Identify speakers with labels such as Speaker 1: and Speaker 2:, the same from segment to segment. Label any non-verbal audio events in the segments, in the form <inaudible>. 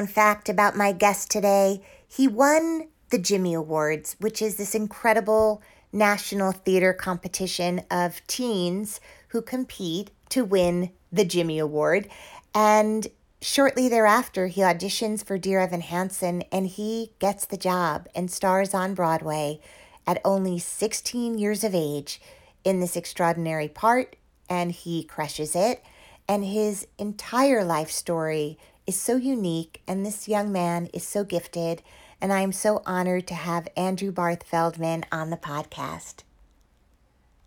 Speaker 1: Known fact about my guest today he won the Jimmy Awards, which is this incredible national theater competition of teens who compete to win the Jimmy Award. And shortly thereafter, he auditions for Dear Evan Hansen and he gets the job and stars on Broadway at only 16 years of age in this extraordinary part. And he crushes it. And his entire life story is so unique. And this young man is so gifted and I am so honored to have Andrew Barth Feldman on the podcast.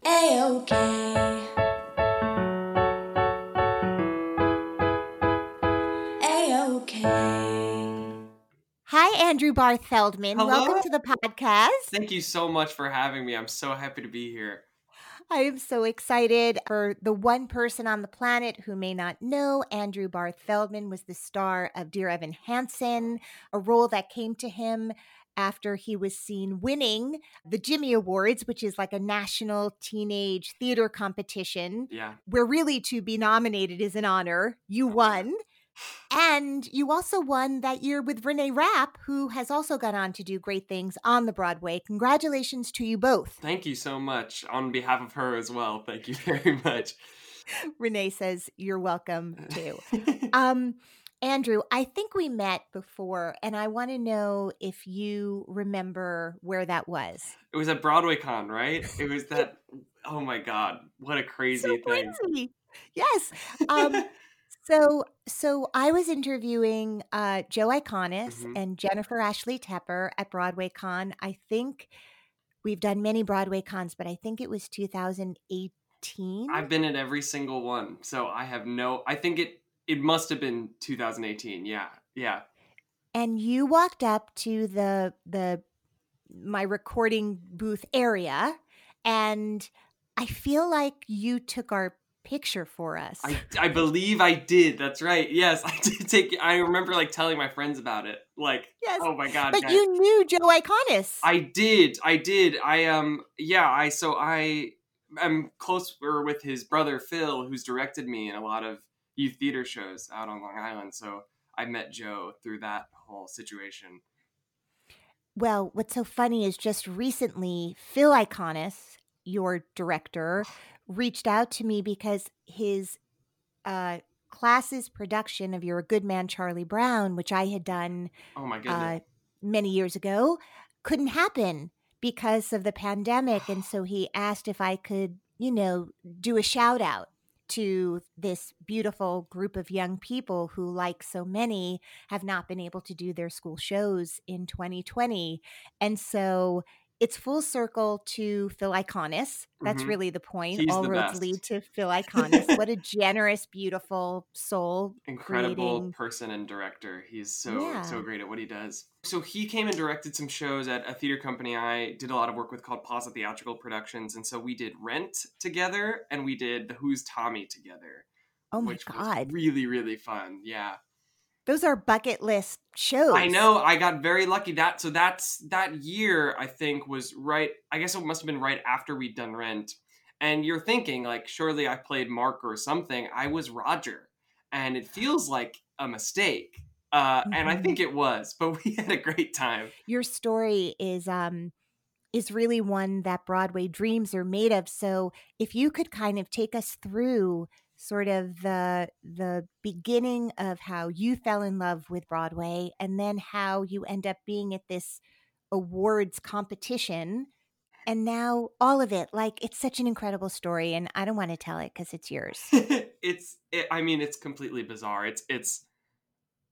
Speaker 2: A-OK. A-OK.
Speaker 1: Hi, Andrew Barth Feldman.
Speaker 3: Hello?
Speaker 1: Welcome to the podcast.
Speaker 3: Thank you so much for having me. I'm so happy to be here.
Speaker 1: I am so excited for the one person on the planet who may not know. Andrew Barth Feldman was the star of Dear Evan Hansen, a role that came to him after he was seen winning the Jimmy Awards, which is like a national teenage theater competition.
Speaker 3: Yeah.
Speaker 1: Where really to be nominated is an honor. You won. And you also won that year with Renee Rapp, who has also gone on to do great things on the Broadway. Congratulations to you both.
Speaker 3: Thank you so much on behalf of her as well. Thank you <laughs> very much. <laughs>
Speaker 1: Renee says you're welcome too. <laughs> um, Andrew, I think we met before, and I want to know if you remember where that was.
Speaker 3: It was at Broadway Con, right? It was that. oh my God, what a crazy
Speaker 1: so
Speaker 3: thing!
Speaker 1: Crazy. Yes. Um, so, so I was interviewing uh, Joe Iconis
Speaker 3: Mhm.
Speaker 1: and Jennifer Ashley Tepper at Broadway Con. I think we've done many Broadway cons, but I think it was 2018.
Speaker 3: I've been at every single one, so I have no. I think it it must have been 2018. Yeah, yeah.
Speaker 1: and you walked up to the the my recording booth area, and I feel like you took our picture for us.
Speaker 3: I, I believe I did. That's right. Yes, <laughs> I did take. I remember like telling my friends about it. Like,
Speaker 1: Yes,
Speaker 3: oh my god,
Speaker 1: but
Speaker 3: guys.
Speaker 1: you knew Joe Iconis.
Speaker 3: I did. I did. I um yeah, I so I am closer with his brother Phil who's directed me in a lot of youth theater shows out on Long Island. So I met Joe through that whole situation.
Speaker 1: Well, what's so funny is just recently, Phil Iconis, your director, <sighs> reached out to me because his uh, class's production of You're a Good Man, Charlie Brown, which I had done
Speaker 3: Oh my goodness.
Speaker 1: uh, many years ago, couldn't happen because of the pandemic. And so he <sighs> asked if I could, you know, do a shout out to this beautiful group of young people who, like so many, have not been able to do their school shows in 2020. And so it's full circle to Phil Iconis. That's
Speaker 3: Mhm.
Speaker 1: really the point.
Speaker 3: He's
Speaker 1: All
Speaker 3: the
Speaker 1: roads
Speaker 3: best.
Speaker 1: lead to Phil Iconis. <laughs> what a generous, beautiful soul.
Speaker 3: Incredible
Speaker 1: creating-
Speaker 3: person and director. He's so
Speaker 1: Yeah.
Speaker 3: so great at what he does. So he came and directed some shows at a theater company I did a lot of work with called Plaza Theatrical Productions, and so we did Rent together and we did The Who's Tommy together.
Speaker 1: Oh my God.
Speaker 3: really really fun. Yeah.
Speaker 1: Those are bucket list shows.
Speaker 3: I know. I got very lucky. That so that's that year. I think was right. I guess it must have been right after we'd done Rent. And you're thinking like, surely I played Mark or something. I was Roger, and it feels like a mistake. Uh, And I
Speaker 1: Mhm.
Speaker 3: think it was, but we had a great time.
Speaker 1: Your story is um is really one that Broadway dreams are made of. So if you could kind of take us through sort of the the beginning of how you fell in love with Broadway and then how you end up being at this awards competition
Speaker 4: and now all of it. Like it's such an incredible story, and I don't want to tell it because it's yours. <laughs>
Speaker 3: it's it, I mean it's completely bizarre. It's it's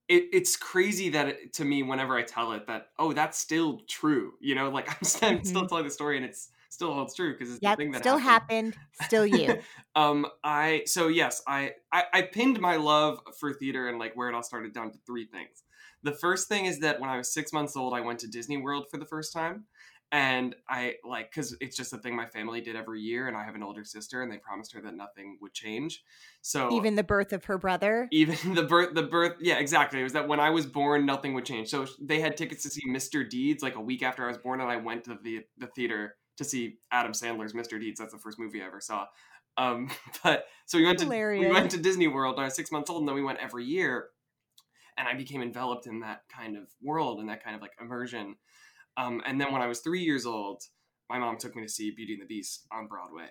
Speaker 3: it, it's crazy that it, to me whenever I tell it that oh that's still true. You know, like <laughs> I'm, I'm still
Speaker 4: Mhm.
Speaker 3: telling the story and it's still holds true because it's
Speaker 4: Yep,
Speaker 3: the thing that
Speaker 4: still
Speaker 3: happened.
Speaker 4: happened, still you. <laughs>
Speaker 3: um i so yes I, I i pinned my love for theater and like where it all started down to three things the first thing is that when i was six months old i went to disney world for the first time and i like because it's just a thing my family did every year and i have an older sister and they promised her that nothing would change so
Speaker 4: Even the birth of her brother.
Speaker 3: even <laughs> the birth the birth yeah exactly it was that when i was born nothing would change so they had tickets to see mr deeds like a week after i was born and i went to the, the theater to see adam sandler's mr deeds that's the first movie i ever saw um <laughs> but so we went to we went to disney world when i was six months old and then we went every year and i became enveloped in that kind of world and that kind of like immersion um and then when i was three years old my mom took me to see beauty and the beast on broadway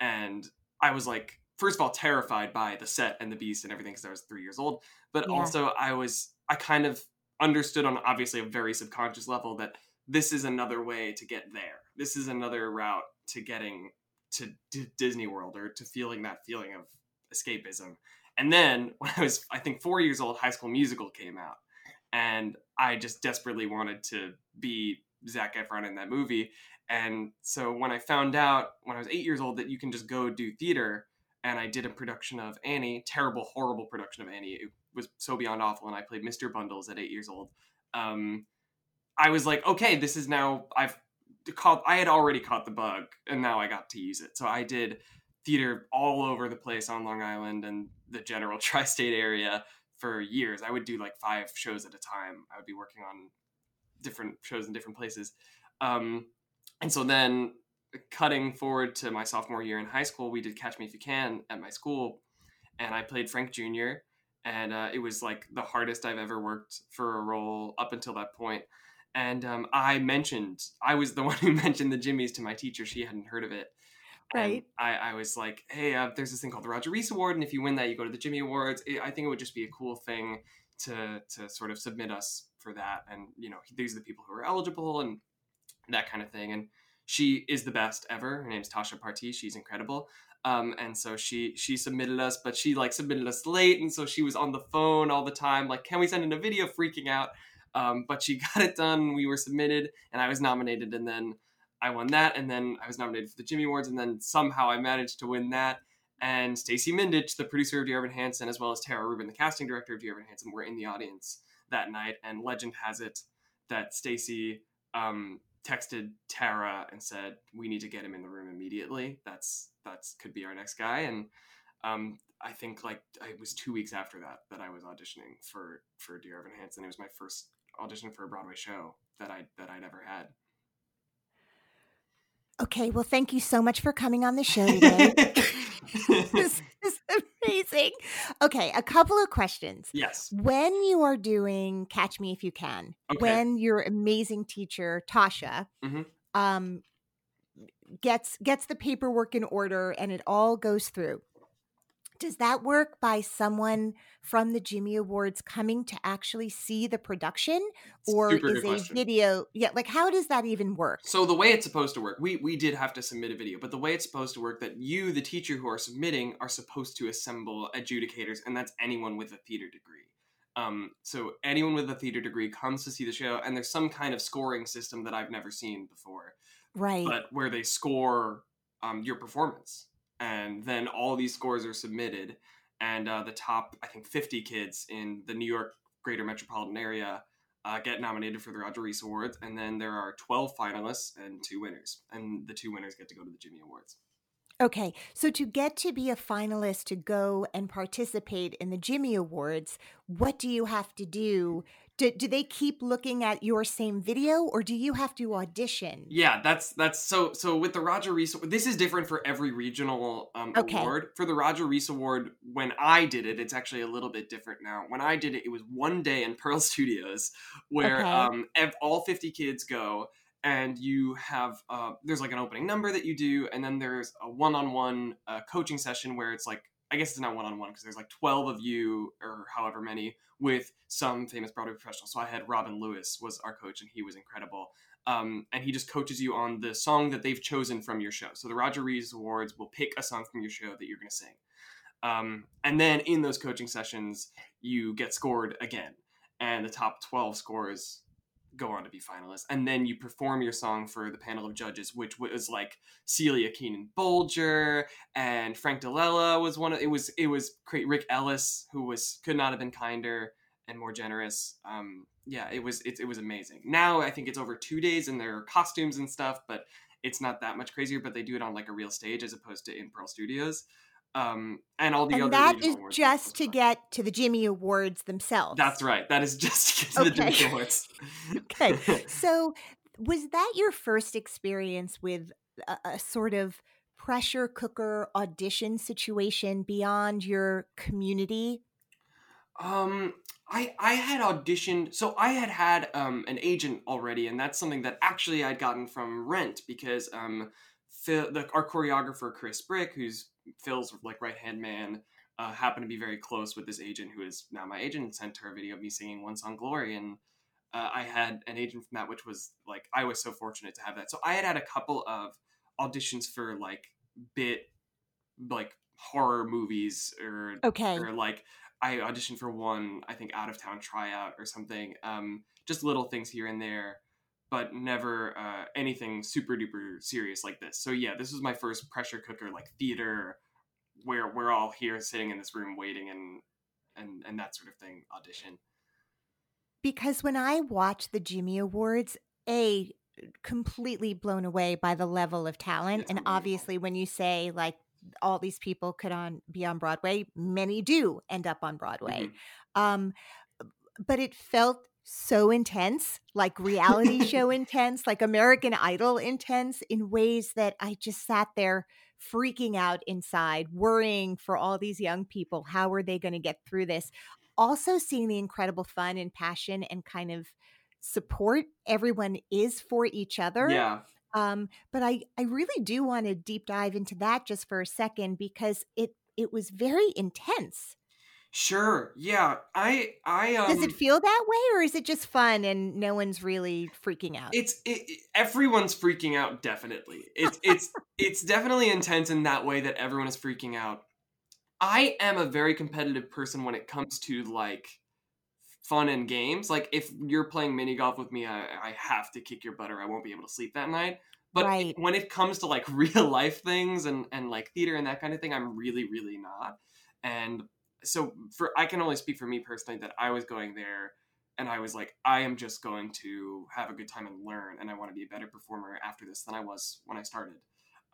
Speaker 3: and I was like, first of all, terrified by the set and the beast and everything because I was three years old. But
Speaker 4: Yeah.
Speaker 3: also, I was, I kind of understood on obviously a very subconscious level that this is another way to get there. This is another route to getting to D- Disney World or to feeling that feeling of escapism. And then <laughs> when I was, I think, four years old, High School Musical came out. And I just desperately wanted to be Zac Efron in that movie. And so when I found out when I was eight years old that you can just go do theater, and I did a production of Annie, terrible, horrible production of Annie. It was so beyond awful, and I played Mr. Bundles at eight years old. Um, I was like, okay, this is now I've caught. I had already caught the bug, and now I got to use it. So I did theater all over the place on Long Island and the general <laughs> tri-state area for years. I would do like five shows at a time. I would be working on different shows in different places. Um, and so then cutting forward to my sophomore year in high school, we did Catch Me If You Can at my school, and I played Frank Jr. And uh, it was like the hardest I've ever worked for a role up until that point. And um, I mentioned, I was the <laughs> one who mentioned the Jimmys to my teacher. She hadn't heard of it.
Speaker 4: Right.
Speaker 3: I, I was like, hey, uh, there's this thing called the Roger Rees Award, and if you win that, you go to the Jimmy Awards. I I think it would just be a cool thing to to sort of submit us for that, and you know, these are the people who are eligible, and that kind of thing. And she is the best ever. Her name's Tasha Parti. She's incredible. Um, and so she she submitted us, but she like submitted us late, and so she was on the phone all the time, like, "Can we send in a video?" Freaking out. Um, but she <laughs> got it done. We were submitted, and I was nominated, and then I won that, and then I was nominated for the Jimmy Awards, and then somehow I managed to win that. And Stacey Mindich, the producer of Dear Evan Hansen, as well as Tara Rubin, the casting director of Dear Evan Hansen, were in the audience that night. And legend has it that Stacey um, texted Tara and said, "We need to get him in the room immediately. That's that's could be our next guy." And um, I think like it was two weeks after that that I was auditioning for for Dear Evan Hansen. It was my first audition for a Broadway show that I that I'd ever had.
Speaker 4: Okay, well, thank you so much for coming on the show <laughs> today. <laughs> this is amazing. Okay, a couple of questions.
Speaker 3: yes.
Speaker 4: When you are doing Catch Me If You Can,
Speaker 3: Okay.
Speaker 4: when your amazing teacher Tasha
Speaker 3: Mhm.
Speaker 4: um, gets gets the paperwork in order and it all goes through, does that work by someone from the Jimmy Awards coming to actually see the production, or
Speaker 3: Super
Speaker 4: is a
Speaker 3: question.
Speaker 4: video? Yeah, like how does that even work?
Speaker 3: So the way it's supposed to work, we we did have to submit a video, but the way it's supposed to work, that you, the teacher who are submitting, are supposed to assemble adjudicators, and that's anyone with a theater degree. Um, so anyone with a theater degree comes to see the show, and there's some kind of scoring system that I've never seen before,
Speaker 4: Right.
Speaker 3: but where they score um, your performance, and then all these scores are submitted, and uh, the top, I think, 50 kids in the New York Greater Metropolitan Area uh, get nominated for the Roger Rees Awards, and then there are 12 finalists and two winners, and the two winners get to go to the Jimmy Awards.
Speaker 4: Okay, so to get to be a finalist to go and participate in the Jimmy Awards, what do you have to do? Do, do they keep looking at your same video or do you have to audition?
Speaker 3: Yeah, that's that's so so with the Roger Rees. This is different for every regional um,
Speaker 4: Okay.
Speaker 3: award. For the Roger Rees Award, when I did it, it's actually a little bit different now. When I did it, it was one day in <laughs> Pearl Studios where
Speaker 4: Okay.
Speaker 3: um, ev- all fifty kids go, and you have uh, there's like an opening number that you do, and then there's a one-on-one uh, coaching session where it's like I guess it's not one-on-one because there's like twelve of you or however many with some famous Broadway professional. So I had Robin Lewis was our coach, and he was incredible. Um, and he just coaches you on the song that they've chosen from your show. So the Roger Rees Awards will pick a song from your show that you're going to sing. Um, and then in those coaching sessions, you get scored again, and the top 12 scores go on to be finalists. And then you perform your song for the panel of judges, which was like Celia Keenan Bolger and Frank DiLella was one of it was it was great. Rick Ellis, who was could not have been kinder and more generous. Um, yeah, it was it, it was amazing. Now I think it's over two days and there are costumes and stuff, but it's not that much crazier. But they do it on like a real stage as opposed to in Pearl Studios um, and all the
Speaker 1: and
Speaker 3: other
Speaker 1: that
Speaker 3: regional awards. <laughs>
Speaker 1: just to get to the Jimmy Awards themselves.
Speaker 3: That's right. That is just to get to the Jimmy Awards.
Speaker 1: okay. <laughs> So, was that your first experience with a, a sort of pressure cooker audition situation beyond your community?
Speaker 3: Um, I I had auditioned, so I had had um an agent already, and that's something that actually I'd gotten from Rent because um, Phil, the, our choreographer Chris Brick, who's Phil's like right hand man, uh, happened to be very close with this agent who is now my agent, and sent her a video of me singing One Song Glory, and uh, I had an agent from that, which was like I was so fortunate to have that. So I had had a couple of auditions for like bit like horror movies or
Speaker 1: Okay.
Speaker 3: or like I auditioned for one, I think out of town tryout or something. Um, just little things here and there, but never uh, anything super duper serious like this. So yeah, this was my first pressure cooker like theater, where we're all here sitting in this room waiting and and and that sort of thing audition.
Speaker 1: Because when I watch the Jimmy Awards, A, completely blown away by the level of talent.
Speaker 3: It's
Speaker 1: and obviously, when you say like all these people could on be on Broadway, many do end up on Broadway.
Speaker 3: Mhm.
Speaker 1: Um, but it felt so intense, like reality <laughs> show intense, like American Idol intense, in ways that I just sat there freaking out inside, worrying for all these young people. How are they going to get through this? Also, seeing the incredible fun and passion and kind of support everyone is for each other.
Speaker 3: Yeah,
Speaker 1: Um, but I, I really do want to deep dive into that just for a second because it it was very intense.
Speaker 3: Sure. Yeah, I I um,
Speaker 1: Does it feel that way, or is it just fun and no one's really freaking out?
Speaker 3: it's it, it- everyone's freaking out definitely it's it's <laughs> it's definitely intense in that way that everyone is freaking out i am a very competitive person when it comes to like fun and games like if you're playing mini golf with me i, I have to kick your butt or i won't be able to sleep that night but
Speaker 1: Right.
Speaker 3: when it comes to like <laughs> real life things and and like theater and that kind of thing i'm really really not and so for i can only speak for me personally that i was going there and I was like, I am just going to have a good time and learn, and I want to be a better performer after this than I was when I started.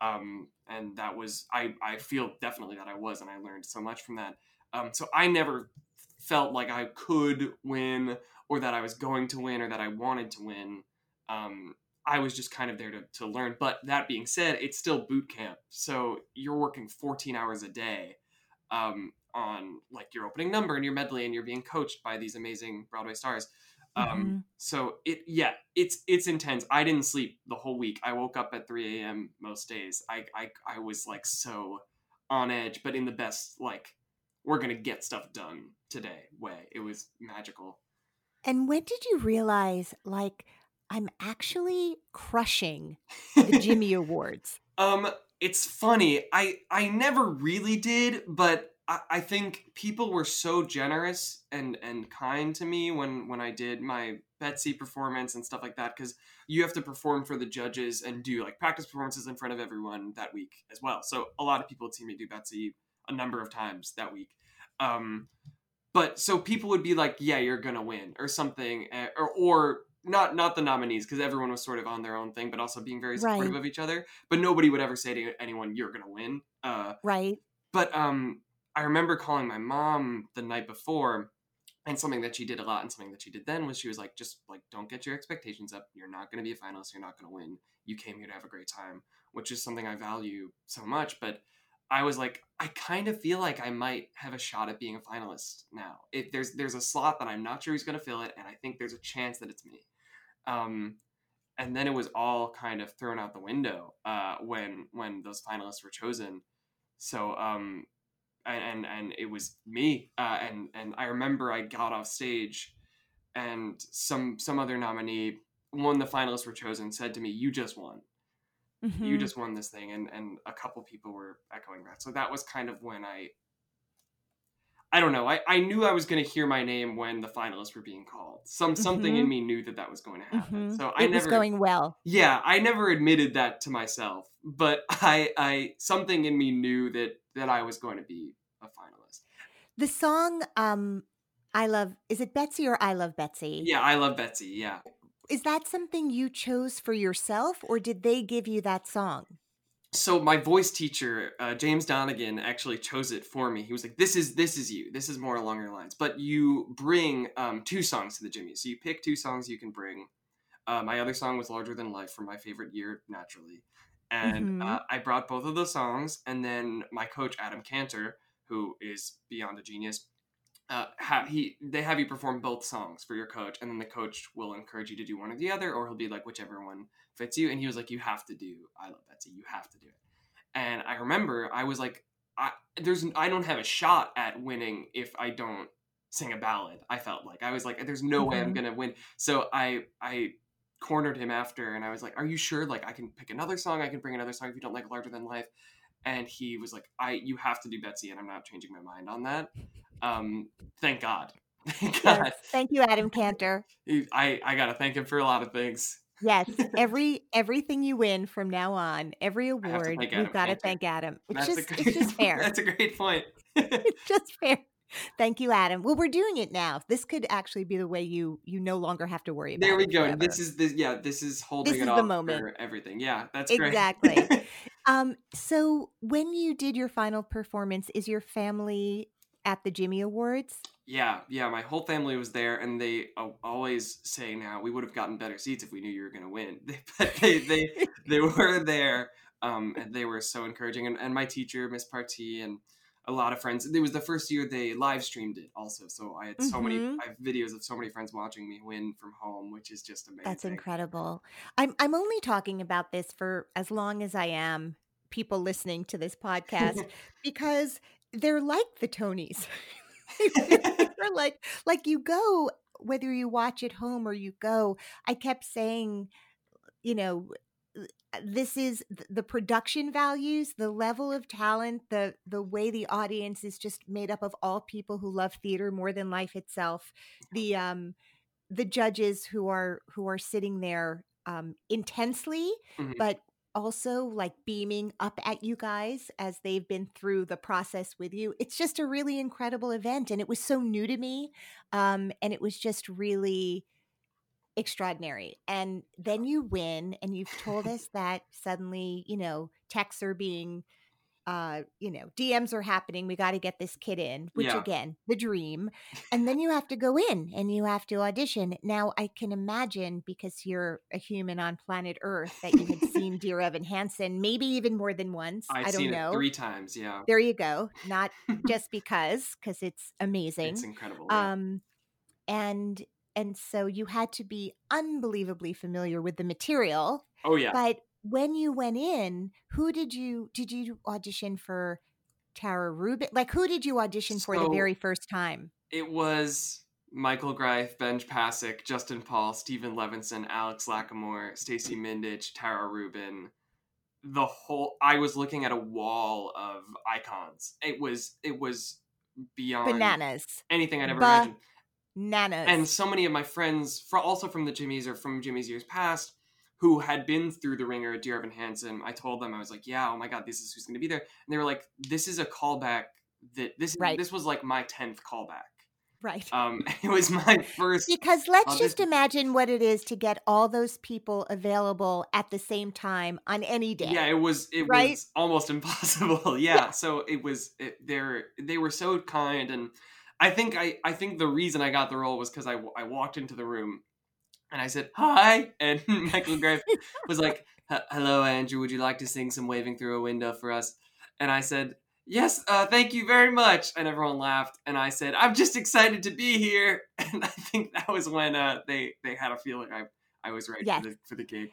Speaker 3: Um, and that was, I, I feel definitely that I was, and I learned so much from that. Um, so I never felt like I could win, or that I was going to win, or that I wanted to win. Um, I was just kind of there to, to learn. But that being said, it's still boot camp. So you're working 14 hours a day. Um, on like your opening number and your medley and you're being coached by these amazing broadway stars um
Speaker 1: Mhm.
Speaker 3: so it yeah it's it's intense i didn't sleep the whole week i woke up at 3 a.m most days i i, I was like so on edge but in the best like we're gonna get stuff done today way it was magical
Speaker 1: And when did you realize, like, I'm actually crushing the <laughs> Jimmy Awards?
Speaker 3: Um, it's funny. I I never really did, but I, I think people were so generous and and kind to me when when I did my Betsy performance and stuff like that because you have to perform for the judges and do like practice performances in front of everyone that week as well. So a lot of people had seen me do Betsy a number of times that week. Um, but so people would be like, "Yeah, you're gonna win" or something, eh, or or not not the nominees because everyone was sort of on their own thing, but also being very supportive
Speaker 1: Right.
Speaker 3: of each other. But nobody would ever say to anyone, "You're gonna win." Uh,
Speaker 1: Right?
Speaker 3: but um, I remember calling my mom the night before, and something that she did a lot, and something that she did then was she was like, "Just like don't get your expectations up. You're not gonna be a finalist. You're not gonna win. You came here to have a great time," which is something I value so much. But I was like, I kind of feel like I might have a shot at being a finalist now. If there's there's a slot that I'm not sure who's going to fill it, and I think there's a chance that it's me. Um, and then it was all kind of thrown out the window uh, when when those finalists were chosen. So um, and and, and it was me. Uh, and and I remember I got off stage, and some some other nominee when the finalists were chosen, said to me, "You just won. You
Speaker 1: Mhm.
Speaker 3: just won this thing," and and a couple people were echoing that. So that was kind of when I. I don't know. I, I knew I was going to hear my name when the finalists were being called. Some something in
Speaker 1: Mhm.
Speaker 3: me knew that that was going to happen.
Speaker 1: Mhm.
Speaker 3: So I
Speaker 1: it
Speaker 3: never
Speaker 1: was going well.
Speaker 3: yeah, I never admitted that to myself, but <laughs> I I something in me knew that that I was going to be a finalist.
Speaker 1: The song um I love is it Betsy or I love Betsy?
Speaker 3: Yeah, I love Betsy. Yeah.
Speaker 1: Is that something you chose for yourself or did they give you that song?
Speaker 3: So my voice teacher, uh, James Donegan, actually chose it for me. He was like, "This is this is you. This is more along your lines." But you bring um, two songs to the Jimmy, so you pick two songs you can bring. Uh, my other song was "Larger Than Life" from my favorite year, naturally, and
Speaker 1: Mhm.
Speaker 3: uh, I brought both of those songs. And then my coach Adam Kantor, who is beyond a genius, uh, ha- he they have you perform both songs for your coach, and then the coach will encourage you to do one or the other, or he'll be like whichever one fits you. And he was like, "You have to do I Love Betsy. You have to do it." And I remember I was like, I, "There's I don't have a shot at winning if I don't sing a ballad." I felt like I was like, "There's no way I'm gonna win." So I I cornered him after, and I was like, "Are you sure? Like I can pick another song. I can bring another song if you don't like Larger Than Life." And he was like, "I you have to do Betsy, and I'm not changing my mind on that." Um, thank God. <laughs> Thank God.
Speaker 1: Yes. Thank you Adam
Speaker 3: Kantor. I I gotta thank him for a lot of things.
Speaker 1: Yes, <laughs> every everything you win from now on, every award, you've got to thank Adam. It's
Speaker 3: That's
Speaker 1: just
Speaker 3: a great,
Speaker 1: it's just <laughs> fair.
Speaker 3: That's a great point.
Speaker 1: it's just fair. Thank you, Adam. Well, we're doing it now. This could actually be the way you you no longer have to worry about
Speaker 3: there we go.
Speaker 1: forever.
Speaker 3: This is this yeah. This is holding
Speaker 1: This
Speaker 3: it
Speaker 1: is the moment.
Speaker 3: for everything. Yeah, that's
Speaker 1: Exactly. <laughs> Um, so when you did your final performance, is your family at the Jimmy Awards?
Speaker 3: yeah, yeah. My whole family was there, and they always say now we would have gotten better seats if we knew you were going to win. <laughs> but they they they <laughs> were there, um, and they were so encouraging. And, and my teacher, Miss Party, and a lot of friends. It was the first year they live streamed it also, so I had so many
Speaker 1: Mhm.
Speaker 3: I have videos of so many friends watching me win from home, which is just amazing.
Speaker 1: That's incredible. I'm I'm only talking about this for as long as I am people listening to this podcast <laughs> because they're like the Tonys. <laughs> they're <laughs> like like you go whether you watch at home or you go. I kept saying, you know, this is th- the production values the level of talent the the way the audience is just made up of all people who love theater more than life itself the um the judges who are who are sitting there um intensely
Speaker 3: Mhm.
Speaker 1: but also like beaming up at you guys as they've been through the process with you it's just a really incredible event and it was so new to me um and it was just really extraordinary. And then you win, and you've told <laughs> us that suddenly, you know, texts are being, uh, you know, DMs are happening. We got to get this kid in, which
Speaker 3: Yeah.
Speaker 1: again, the dream. And then you have to go <laughs> in and you have to audition. Now, I can imagine because you're a human on planet Earth that you had <laughs> seen Dear Evan Hansen, maybe even more than once.
Speaker 3: I've
Speaker 1: I don't
Speaker 3: seen
Speaker 1: know.
Speaker 3: three times. Yeah,
Speaker 1: There you go. Not just because, because it's amazing
Speaker 3: it's incredible. yeah.
Speaker 1: um and and so you had to be unbelievably familiar with the material
Speaker 3: oh yeah.
Speaker 1: but when you went in who did you did you audition for tara rubin like who did you audition for the very first time
Speaker 3: It was Michael Greif, Benj Pasek, Justin Paul, Steven Levenson, Alex Lacamoire, Stacey Mindich, Tara Rubin. The whole I was looking at a wall of icons. It was it was beyond
Speaker 1: bananas
Speaker 3: anything I'd ever
Speaker 1: Ba-
Speaker 3: imagined.
Speaker 1: Nanas
Speaker 3: And so many of my friends, for also from the Jimmys or from Jimmy's years past, who had been through the ringer at Dear Evan Hansen, I told them I was like, "Yeah, oh my god, this is who's going to be there," and they were like, "This is a callback. That this
Speaker 1: Right.
Speaker 3: this was like my tenth callback.
Speaker 1: right
Speaker 3: Um, <laughs> it was my first.
Speaker 1: because let's just imagine what it is to get all those people available at the same time on any day
Speaker 3: Yeah, it was it
Speaker 1: Right?
Speaker 3: was almost <laughs> impossible. Yeah, so it was it, they're they were so kind, and I think I I think the reason I got the role was because I I walked into the room, and I said hi, <laughs> and Michael Greif was like, "Hello, Andrew. Would you like to sing some "Waving Through a Window" for us?" And I said. Yes, uh, thank you very much. And everyone laughed. And I said, I'm just excited to be here. <laughs> And I think that was when uh, they, they had a feeling I, I was right
Speaker 1: Yes.
Speaker 3: for, the, for the gig.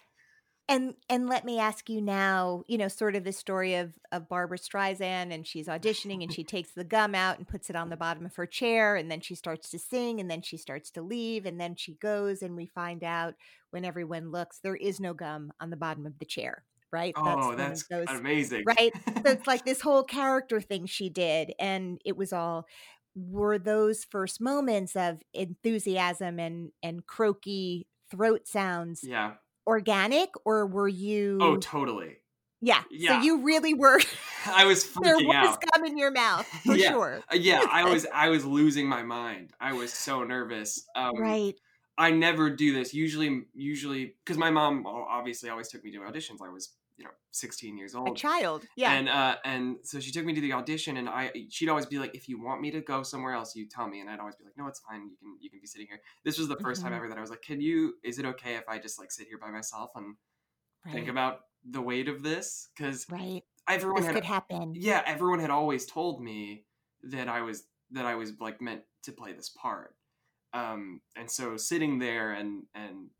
Speaker 1: And and let me ask you now, you know, sort of the story of of Barbra Streisand and she's auditioning and <laughs> she takes the gum out and puts it on the bottom of her chair and then she starts to sing and then she starts to leave and then she goes and we find out when everyone looks there is no gum on the bottom of the chair, right?
Speaker 3: oh
Speaker 1: of
Speaker 3: that's
Speaker 1: those-
Speaker 3: amazing.
Speaker 1: right? So it's like <laughs> this whole character thing she did, and it was all were those first moments of enthusiasm and and croaky throat sounds
Speaker 3: yeah.
Speaker 1: Organic, or were you?
Speaker 3: Oh, totally.
Speaker 1: yeah.
Speaker 3: yeah.
Speaker 1: So you really were. <laughs>
Speaker 3: I was freaking there
Speaker 1: was
Speaker 3: out.
Speaker 1: gum in your mouth <laughs> for
Speaker 3: Yeah.
Speaker 1: sure.
Speaker 3: Uh, yeah, I was I was <laughs> losing my mind. I was so nervous. Um,
Speaker 1: right.
Speaker 3: I never do this. Usually, usually, because my mom obviously always took me to auditions. I was, you know, 16 years old.
Speaker 1: A child. Yeah.
Speaker 3: And uh, and so she took me to the audition, and I she'd always be like, "If you want me to go somewhere else, you tell me." And I'd always be like, "No, it's fine. You can you can be sitting here." This was the 1st time
Speaker 1: Mhm.
Speaker 3: ever that I was like, "Can you? Is it okay if I just like sit here by myself and
Speaker 1: right.
Speaker 3: think about the weight of this?" Because
Speaker 1: right.
Speaker 3: everyone
Speaker 1: This
Speaker 3: had
Speaker 1: could happen.
Speaker 3: yeah, everyone had always told me that I was that I was like meant to play this part. Um, and so sitting there and and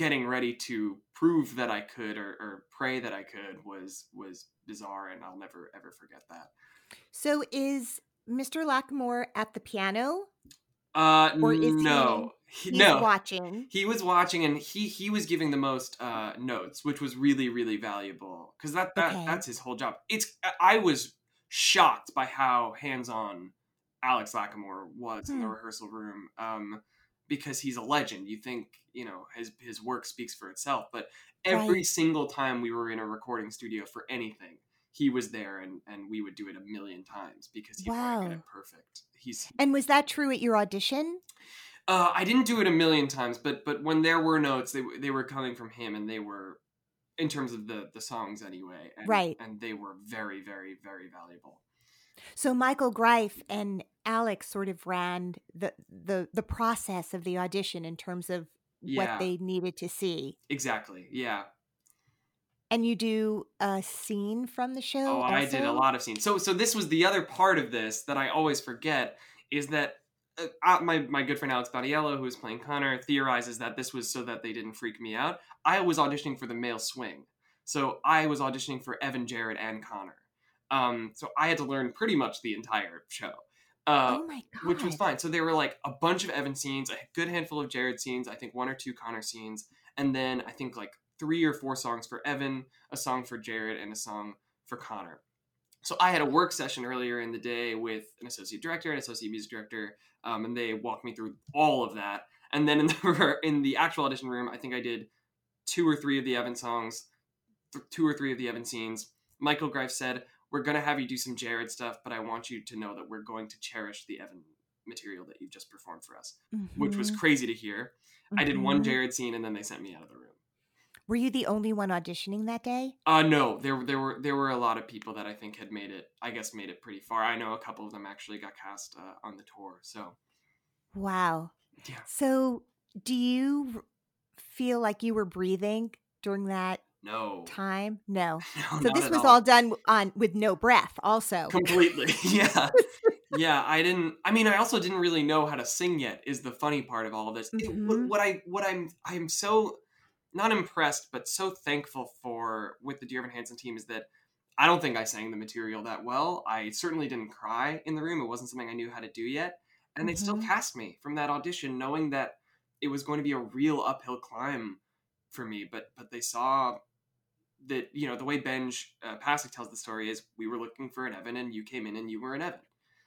Speaker 3: getting ready to prove that I could or, or pray that I could was was bizarre, and I'll never ever forget that.
Speaker 1: So is Mr. Lacamoire at the piano?
Speaker 3: Uh,
Speaker 1: Or is
Speaker 3: no, he, no,
Speaker 1: watching.
Speaker 3: he was watching and he he was giving the most uh notes which was really really valuable because that that
Speaker 1: Okay.
Speaker 3: that's his whole job it's i was shocked by how hands-on alex lacamoire was in the
Speaker 1: Hmm.
Speaker 3: rehearsal room um because he's a legend you think you know his his work speaks for itself but every
Speaker 1: Right.
Speaker 3: single time we were in a recording studio for anything he was there and and we would do it a million times because he wanted to get it perfect he's
Speaker 1: And was that true at your audition?
Speaker 3: uh, I didn't do it a million times, but but when there were notes, they they were coming from him, and they were, in terms of the the songs anyway, and,
Speaker 1: Right.
Speaker 3: And they were very very very valuable.
Speaker 1: So Michael Greif and Alex sort of ran the the the process of the audition in terms of
Speaker 3: Yeah.
Speaker 1: what they needed to see.
Speaker 3: Exactly. Yeah.
Speaker 1: And you do a scene from the show.
Speaker 3: Oh, I did a lot of scenes. So so this was the other part of this that I always forget is that. Uh, uh, my my good friend Alex Boniello, who was playing Connor, theorizes that this was so that they didn't freak me out. I was auditioning for the male swing, so I was auditioning for Evan, Jared, and Connor. Um, so I had to learn pretty much the entire show. Uh,
Speaker 1: oh my god.
Speaker 3: which was fine. So there were like a bunch of Evan scenes, a good handful of Jared scenes, I think one or two Connor scenes, and then I think like three or four songs for Evan, a song for Jared, and a song for Connor. So I had a work session earlier in the day with an associate director, an associate music director, um, and they walked me through all of that. And then in the <laughs> in the actual audition room, I think I did two or three of the Evan songs, th- two or three of the Evan scenes. Michael Greif said, "We're gonna have you do some Jared stuff, but I want you to know that we're going to cherish the Evan material that you've just performed for us," which was
Speaker 1: Mhm,
Speaker 3: crazy to hear. I did one
Speaker 1: mhm.
Speaker 3: Jared scene, and then they sent me out of the room.
Speaker 1: Were you the only one auditioning that day?
Speaker 3: Uh no, there there were there were a lot of people that I think had made it. I guess made it pretty far. I know a couple of them actually got cast uh, on the tour. So
Speaker 1: Wow.
Speaker 3: yeah,
Speaker 1: So, do you feel like you were breathing during that
Speaker 3: no,
Speaker 1: time? No. <laughs>
Speaker 3: no
Speaker 1: So this was
Speaker 3: all.
Speaker 1: all done on with no breath also.
Speaker 3: completely. <laughs> yeah, <laughs> yeah. I didn't. I mean, I also didn't really know how to sing yet. Is the funny part of all of this. It- what, what I what I'm I'm so not impressed, but so thankful for with the Dear Evan Hansen team is that. I don't think I sang the material that well. I certainly didn't cry in the room. It wasn't something I knew how to do yet. And they still
Speaker 1: Mhm.
Speaker 3: cast me from that audition knowing that it was going to be a real uphill climb for me. But but they saw that, you know, the way Benj uh, Pasek tells the story is we were looking for an Evan and you came in and you were an Evan.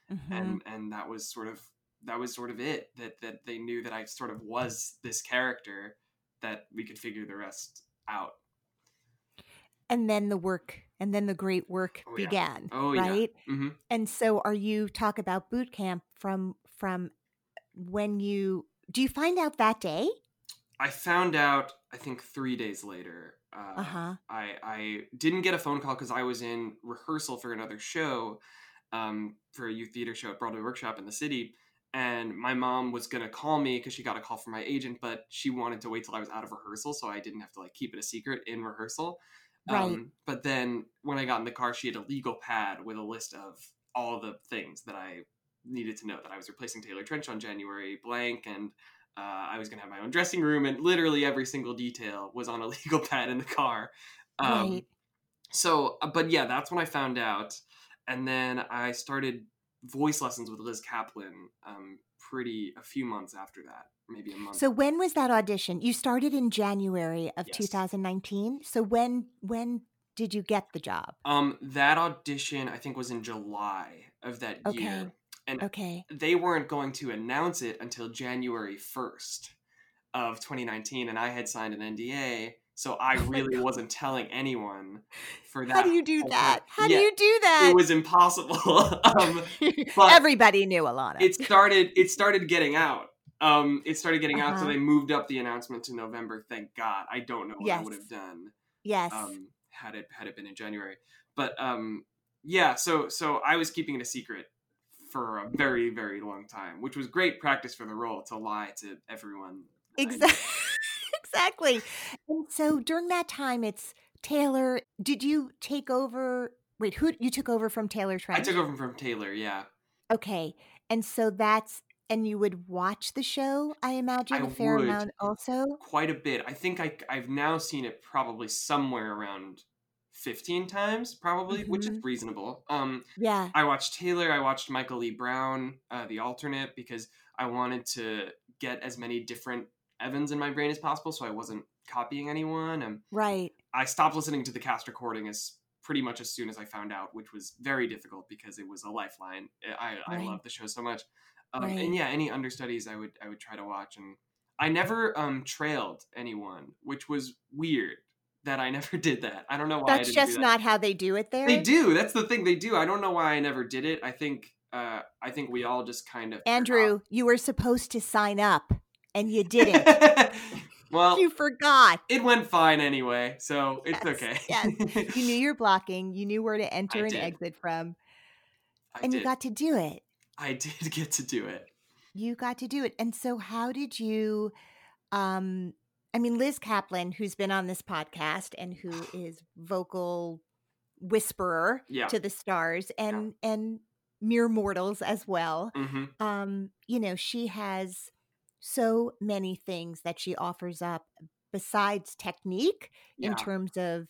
Speaker 1: Mhm.
Speaker 3: And and that was sort of that was sort of it. That that they knew that I sort of was this character that we could figure the rest out.
Speaker 1: And then the work and then the great work
Speaker 3: Oh, yeah.
Speaker 1: began,
Speaker 3: Oh, yeah.
Speaker 1: right?
Speaker 3: hmm
Speaker 1: And so are you talk about boot camp from from when you do you find out that day?
Speaker 3: I found out I think three days later. Uh,
Speaker 1: Uh-huh.
Speaker 3: I I didn't get a phone call because I was in rehearsal for another show, um, for a youth theater show at Broadway Workshop in the city, and my mom was gonna call me because she got a call from my agent, but she wanted to wait till I was out of rehearsal so I didn't have to like keep it a secret in rehearsal.
Speaker 1: Right.
Speaker 3: Um, but then when I got in the car, she had a legal pad with a list of all the things that I needed to know that I was replacing Taylor Trensch on January blank and Uh, I was going to have my own dressing room, and literally every single detail was on a <laughs> legal pad in the car. Um,
Speaker 1: right.
Speaker 3: So, uh, but yeah, that's when I found out, and then I started voice lessons with Liz Kaplan. Um, pretty a few months after that, maybe a month.
Speaker 1: So when was that audition? You started in January of
Speaker 3: Yes.
Speaker 1: 2019. So when when did you get the job?
Speaker 3: um, that audition I think was in July of that
Speaker 1: Okay.
Speaker 3: year, and
Speaker 1: Okay.
Speaker 3: they weren't going to announce it until January 1st of 2019 and I had signed an NDA so I <laughs>
Speaker 1: Oh
Speaker 3: really wasn't telling anyone for that
Speaker 1: How do you do that? How
Speaker 3: Yeah,
Speaker 1: do you do that?
Speaker 3: it was impossible <laughs> um, <laughs> but-
Speaker 1: Everybody knew Ilana.
Speaker 3: it started it started getting out um it started getting out so
Speaker 1: Uh-huh.
Speaker 3: they moved up the announcement to November thank god I don't know what I would have done
Speaker 1: yes.
Speaker 3: um had it had it been in January but um yeah so so I was keeping it a secret for a very very long time which was great practice for the role to lie to everyone that I knew.
Speaker 1: Exactly. <laughs> exactly. And so during that time, it's Taylor. Did you take over? Wait, who you took over from Taylor
Speaker 3: I took over from Taylor yeah
Speaker 1: Okay, and so that's and you would watch the show. I imagine
Speaker 3: I
Speaker 1: a fair
Speaker 3: would.
Speaker 1: amount also.
Speaker 3: quite a bit I think I I've now seen it probably somewhere around 15 times probably which is
Speaker 1: Mhm.
Speaker 3: reasonable um
Speaker 1: Yeah.
Speaker 3: I watched Taylor. I watched Michael Lee Brown, uh, the alternate, because I wanted to get as many different Evans in my brain as possible, so I wasn't copying anyone. And
Speaker 1: Right.
Speaker 3: I stopped listening to the cast recording as pretty much as soon as I found out, which was very difficult because it was a lifeline. I I love the show so much, um,
Speaker 1: Right.
Speaker 3: and yeah, any understudies I would I would try to watch, and I never um trailed anyone, which was weird that I never <laughs> did that. I don't know why. I
Speaker 1: That's just
Speaker 3: that.
Speaker 1: not how they do it there.
Speaker 3: They do. That's the thing. They do. I don't know why I never did it. I think. Uh, I think we all just kind of.
Speaker 1: Andrew, you were supposed to sign up and you didn't. <laughs>
Speaker 3: well,
Speaker 1: you forgot.
Speaker 3: it went fine anyway, so it's okay.
Speaker 1: yes. You knew your <laughs> blocking. You knew where to enter and
Speaker 3: did.
Speaker 1: exit from,
Speaker 3: I
Speaker 1: and
Speaker 3: did.
Speaker 1: you got to do it.
Speaker 3: I did get to do it.
Speaker 1: You got to do it. And so, how did you? Um, I mean, Liz Kaplan, who's been on this podcast and who <sighs> is vocal whisperer
Speaker 3: Yeah.
Speaker 1: to the stars and and mere mortals as well.
Speaker 3: hmm
Speaker 1: um, you know, she has so many things that she offers up besides technique in terms of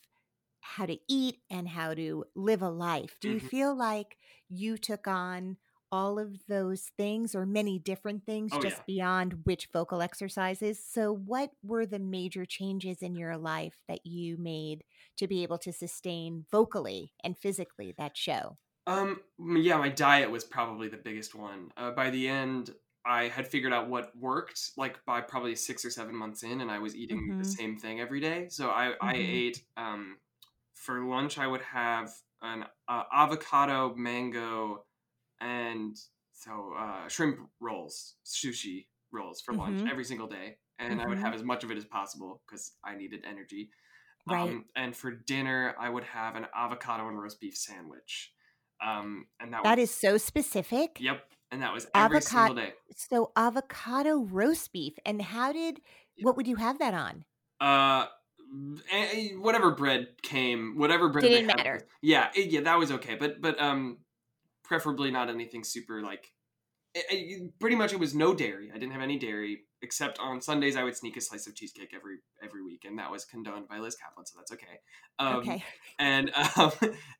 Speaker 1: how to eat and how to live a life. Do you
Speaker 3: Mhm.
Speaker 1: feel like you took on all of those things or many different things
Speaker 3: Oh,
Speaker 1: just
Speaker 3: yeah.
Speaker 1: beyond which vocal exercises? So, what were the major changes in your life that you made to be able to sustain vocally and physically that show?
Speaker 3: Um. Yeah, my diet was probably the biggest one. Uh, by the end, I had figured out what worked. Like by probably six or seven months in, and I was eating the
Speaker 1: Mhm.
Speaker 3: same thing every day. So I I
Speaker 1: Mhm.
Speaker 3: ate um for lunch I would have an uh, avocado, mango, and so uh, shrimp rolls, sushi rolls for lunch
Speaker 1: Mhm.
Speaker 3: every single day, and I would
Speaker 1: Mhm.
Speaker 3: have as much of it as possible because I needed energy.
Speaker 1: Right.
Speaker 3: Um, and for dinner, I would have an avocado and roast beef sandwich. Um, and that,
Speaker 1: That
Speaker 3: was,
Speaker 1: is so specific.
Speaker 3: Yep. And that was every single
Speaker 1: Avocado-
Speaker 3: day.
Speaker 1: So avocado roast beef. And how did what would you have that on?
Speaker 3: Uh, eh, eh, whatever bread came, whatever bread
Speaker 1: Didn't
Speaker 3: had
Speaker 1: matter.
Speaker 3: was- Yeah, it, yeah, that was okay. But but um, preferably not anything super like. eh, eh, pretty much, it was no dairy. I didn't have any dairy except on Sundays. I would sneak a slice of cheesecake every every week, and that was condoned by Liz Kaplan, so that's okay. Um,
Speaker 1: okay.
Speaker 3: and <laughs> um,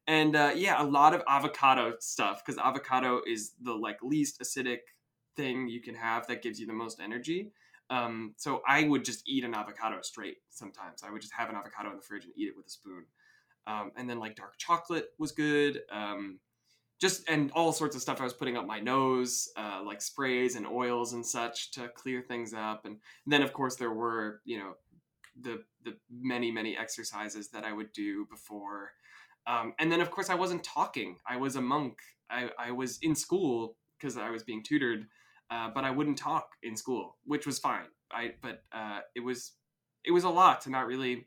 Speaker 3: and uh, yeah, a lot of avocado stuff because avocado is the like least acidic thing you can have that gives you the most energy. Um, so I would just eat an avocado straight. Sometimes I would just have an avocado in the fridge and eat it with a spoon. Um, and then like dark chocolate was good. Um, just and all sorts of stuff I was putting up my nose, uh, like sprays and oils and such to clear things up. And then of course there were you know the the many many exercises that I would do before. Um, and then of course I wasn't talking. I was a monk. I, I was in school because I was being tutored, uh, but I wouldn't talk in school, which was fine. I but uh, it was it was a lot to not really.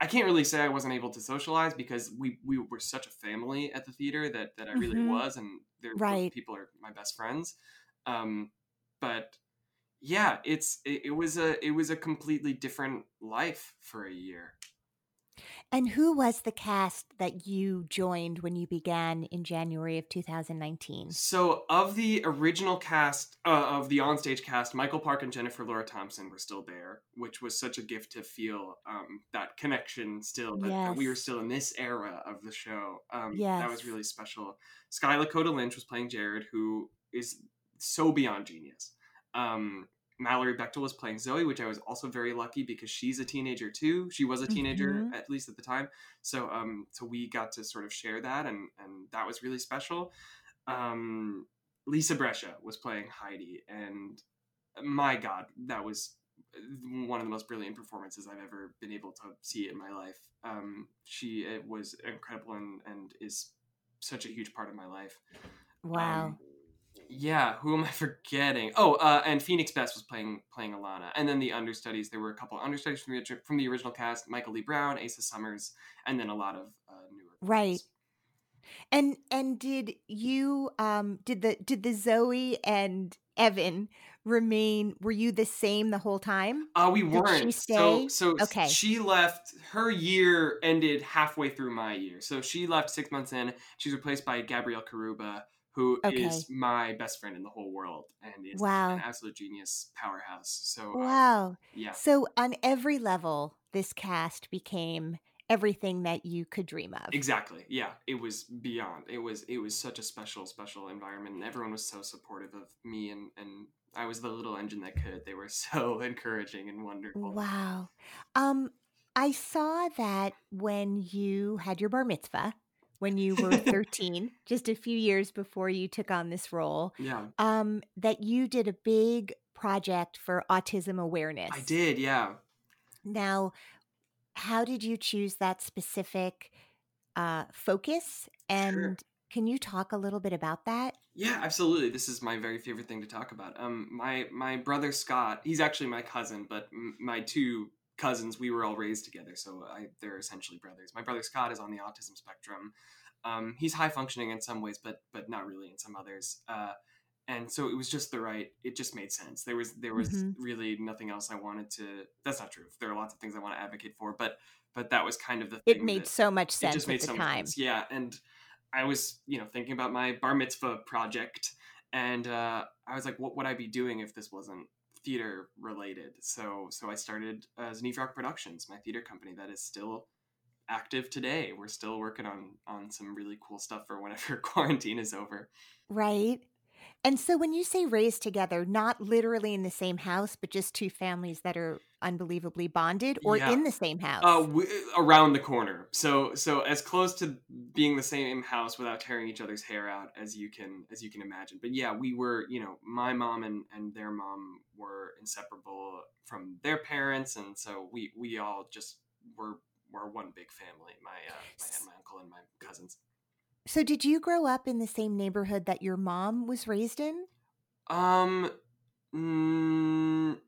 Speaker 3: I can't really say I wasn't able to socialize because we we were such a family at the theater that that I really
Speaker 1: Mhm.
Speaker 3: was, and they're those
Speaker 1: Right.
Speaker 3: people are my best friends. Um, but yeah, it's it, it was a it was a completely different life for a year.
Speaker 1: And who was the cast that you joined when you began in January of 2019?
Speaker 3: So, of the original cast, uh, of the onstage cast, Michael Park and Jennifer Laura Thompson were still there, which was such a gift to feel um, that connection still, that, that we were still in this era of the show. Um, That was really special. Sky Lakota Lynch was playing Jared, who is so beyond genius. Um, Mallory Bechtel was playing Zoe, which I was also very lucky because she's a teenager too. She was a teenager
Speaker 1: Mhm.
Speaker 3: at least at the time, so um, so we got to sort of share that, and and that was really special. Um, Lisa Brescia was playing Heidi, and my God, that was one of the most brilliant performances I've ever been able to see in my life. Um, she it was incredible and and is such a huge part of my life.
Speaker 1: Wow.
Speaker 3: Um, yeah, who am I <laughs> forgetting? Oh, uh, and Phoenix Best was playing playing Alana, and then the understudies. There were a couple of understudies from the from the original cast: Michael Lee Brown, Asa Somers, and then a lot of uh, newer.
Speaker 1: Right. And and did you um did the did the Zoe and Evan remain were you the same the whole time?
Speaker 3: Uh, we weren't.
Speaker 1: she
Speaker 3: So so
Speaker 1: Okay.
Speaker 3: she left. Her year ended halfway through my year. So she left six months in. She's replaced by Gabrielle Carrubba, who is
Speaker 1: Okay.
Speaker 3: my best friend in the whole world and is
Speaker 1: Wow.
Speaker 3: an absolute genius powerhouse. So uh,
Speaker 1: Wow.
Speaker 3: yeah.
Speaker 1: So on every level this cast became everything that you could dream of.
Speaker 3: Exactly. Yeah, it was beyond. It was it was such a special special environment and everyone was so supportive of me and and I was the little engine that could. They were <laughs> so encouraging and wonderful.
Speaker 1: Wow. Um I saw that when you had your bar mitzvah when you were <laughs> 13, just a few years before you took on this role,
Speaker 3: Yeah.
Speaker 1: um that you did a big project for autism awareness.
Speaker 3: I did, yeah.
Speaker 1: Now, how did you choose that specific uh, focus? And can you talk a little bit about that?
Speaker 3: Yeah, absolutely. This is my very favorite thing to talk about. Um, my my brother Scott, he's actually my cousin, but m- my two cousins, we were all raised together, so I, they're essentially brothers. My brother Scott is on the autism spectrum. Um, he's high functioning in some ways, but but not really in some others. Uh, and so it was just the right. It just made sense. There was there was
Speaker 1: Mhm.
Speaker 3: really nothing else I wanted to. That's not true. There are lots of things I want to advocate for, but but that was kind of the
Speaker 1: It made so much sense.
Speaker 3: it just
Speaker 1: at
Speaker 3: made
Speaker 1: the
Speaker 3: so much
Speaker 1: time.
Speaker 3: sense. Yeah, and I was, you know, thinking about my bar mitzvah project, and uh, I was like, what would I be doing if this wasn't theater related? So, so I started uh, Zneefrock Productions, my theater company that is still active today. We're still working on on some really cool stuff for whenever <laughs> quarantine is over.
Speaker 1: Right. And so when you say raised together, not literally in the same house, but just two families that are unbelievably bonded or
Speaker 3: Yeah.
Speaker 1: in the same house.
Speaker 3: Uh, w- around the corner. So, so as close to being the same house without tearing each other's hair out as you can as you can imagine. But yeah, we were, you know, my mom and and their mom were inseparable from their parents, and so we we all just were were one big family. My uh, my aunt, my uncle, and my cousins.
Speaker 1: So did you grow up in the same neighborhood that your mom was raised in?
Speaker 3: Um. Mm,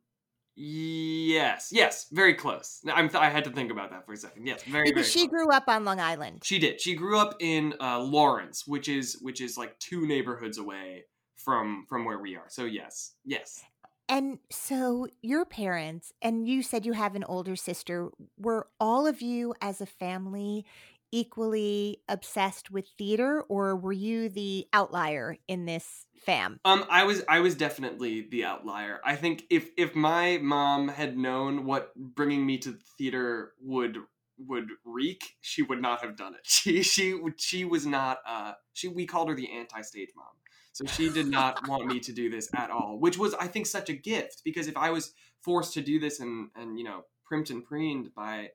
Speaker 3: yes. Yes. Very close. I'm. I had to think about that for a second. Yes. Very.
Speaker 1: Because
Speaker 3: very
Speaker 1: she
Speaker 3: close.
Speaker 1: grew up on Long Island.
Speaker 3: She did. She grew up in uh, Lawrence, which is which is like two neighborhoods away from from where we are. So yes, yes.
Speaker 1: And so your parents, and you said you have an older sister, were all of you as a family equally obsessed with theater, or were you the outlier in this fam?
Speaker 3: Um, I was I was definitely the outlier. I think if if my mom had known what bringing me to theater would would wreak, she would not have done it. <laughs> She she she was not. Uh, she we called her the anti-stage mom. So she did not <laughs> want me to do this at all, which was I think such a gift because if I was forced to do this and and you know primped and preened by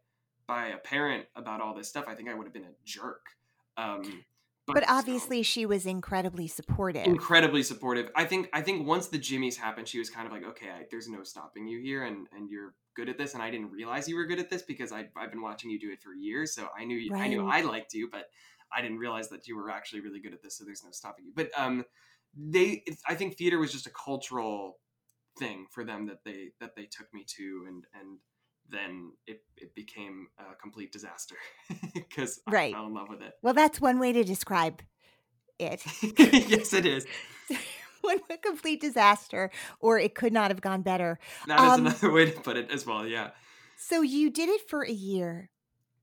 Speaker 3: by a parent about all this stuff, I think I would have been a jerk. Um,
Speaker 1: But
Speaker 3: so-
Speaker 1: obviously, she was incredibly supportive.
Speaker 3: incredibly supportive. I think I think once the Jimmys happened, she was kind of like, okay, I, there's no stopping you here, and and you're good at this. And I didn't realize you were good at this because I I've been watching you do it for years, so I knew you, I knew I liked you, but I didn't realize that you were actually really good at this. So there's no stopping you. But um, they I think theater was just a cultural thing for them that they that they took me to, and and then it it became a complete disaster <laughs> because
Speaker 1: Right.
Speaker 3: I fell in love with it.
Speaker 1: well, that's one way to describe it. <laughs>
Speaker 3: yes, it is. <laughs>
Speaker 1: one complete disaster, or it could not have gone better.
Speaker 3: That is
Speaker 1: Um,
Speaker 3: another way to put it as well. Yeah.
Speaker 1: So you did it for a year.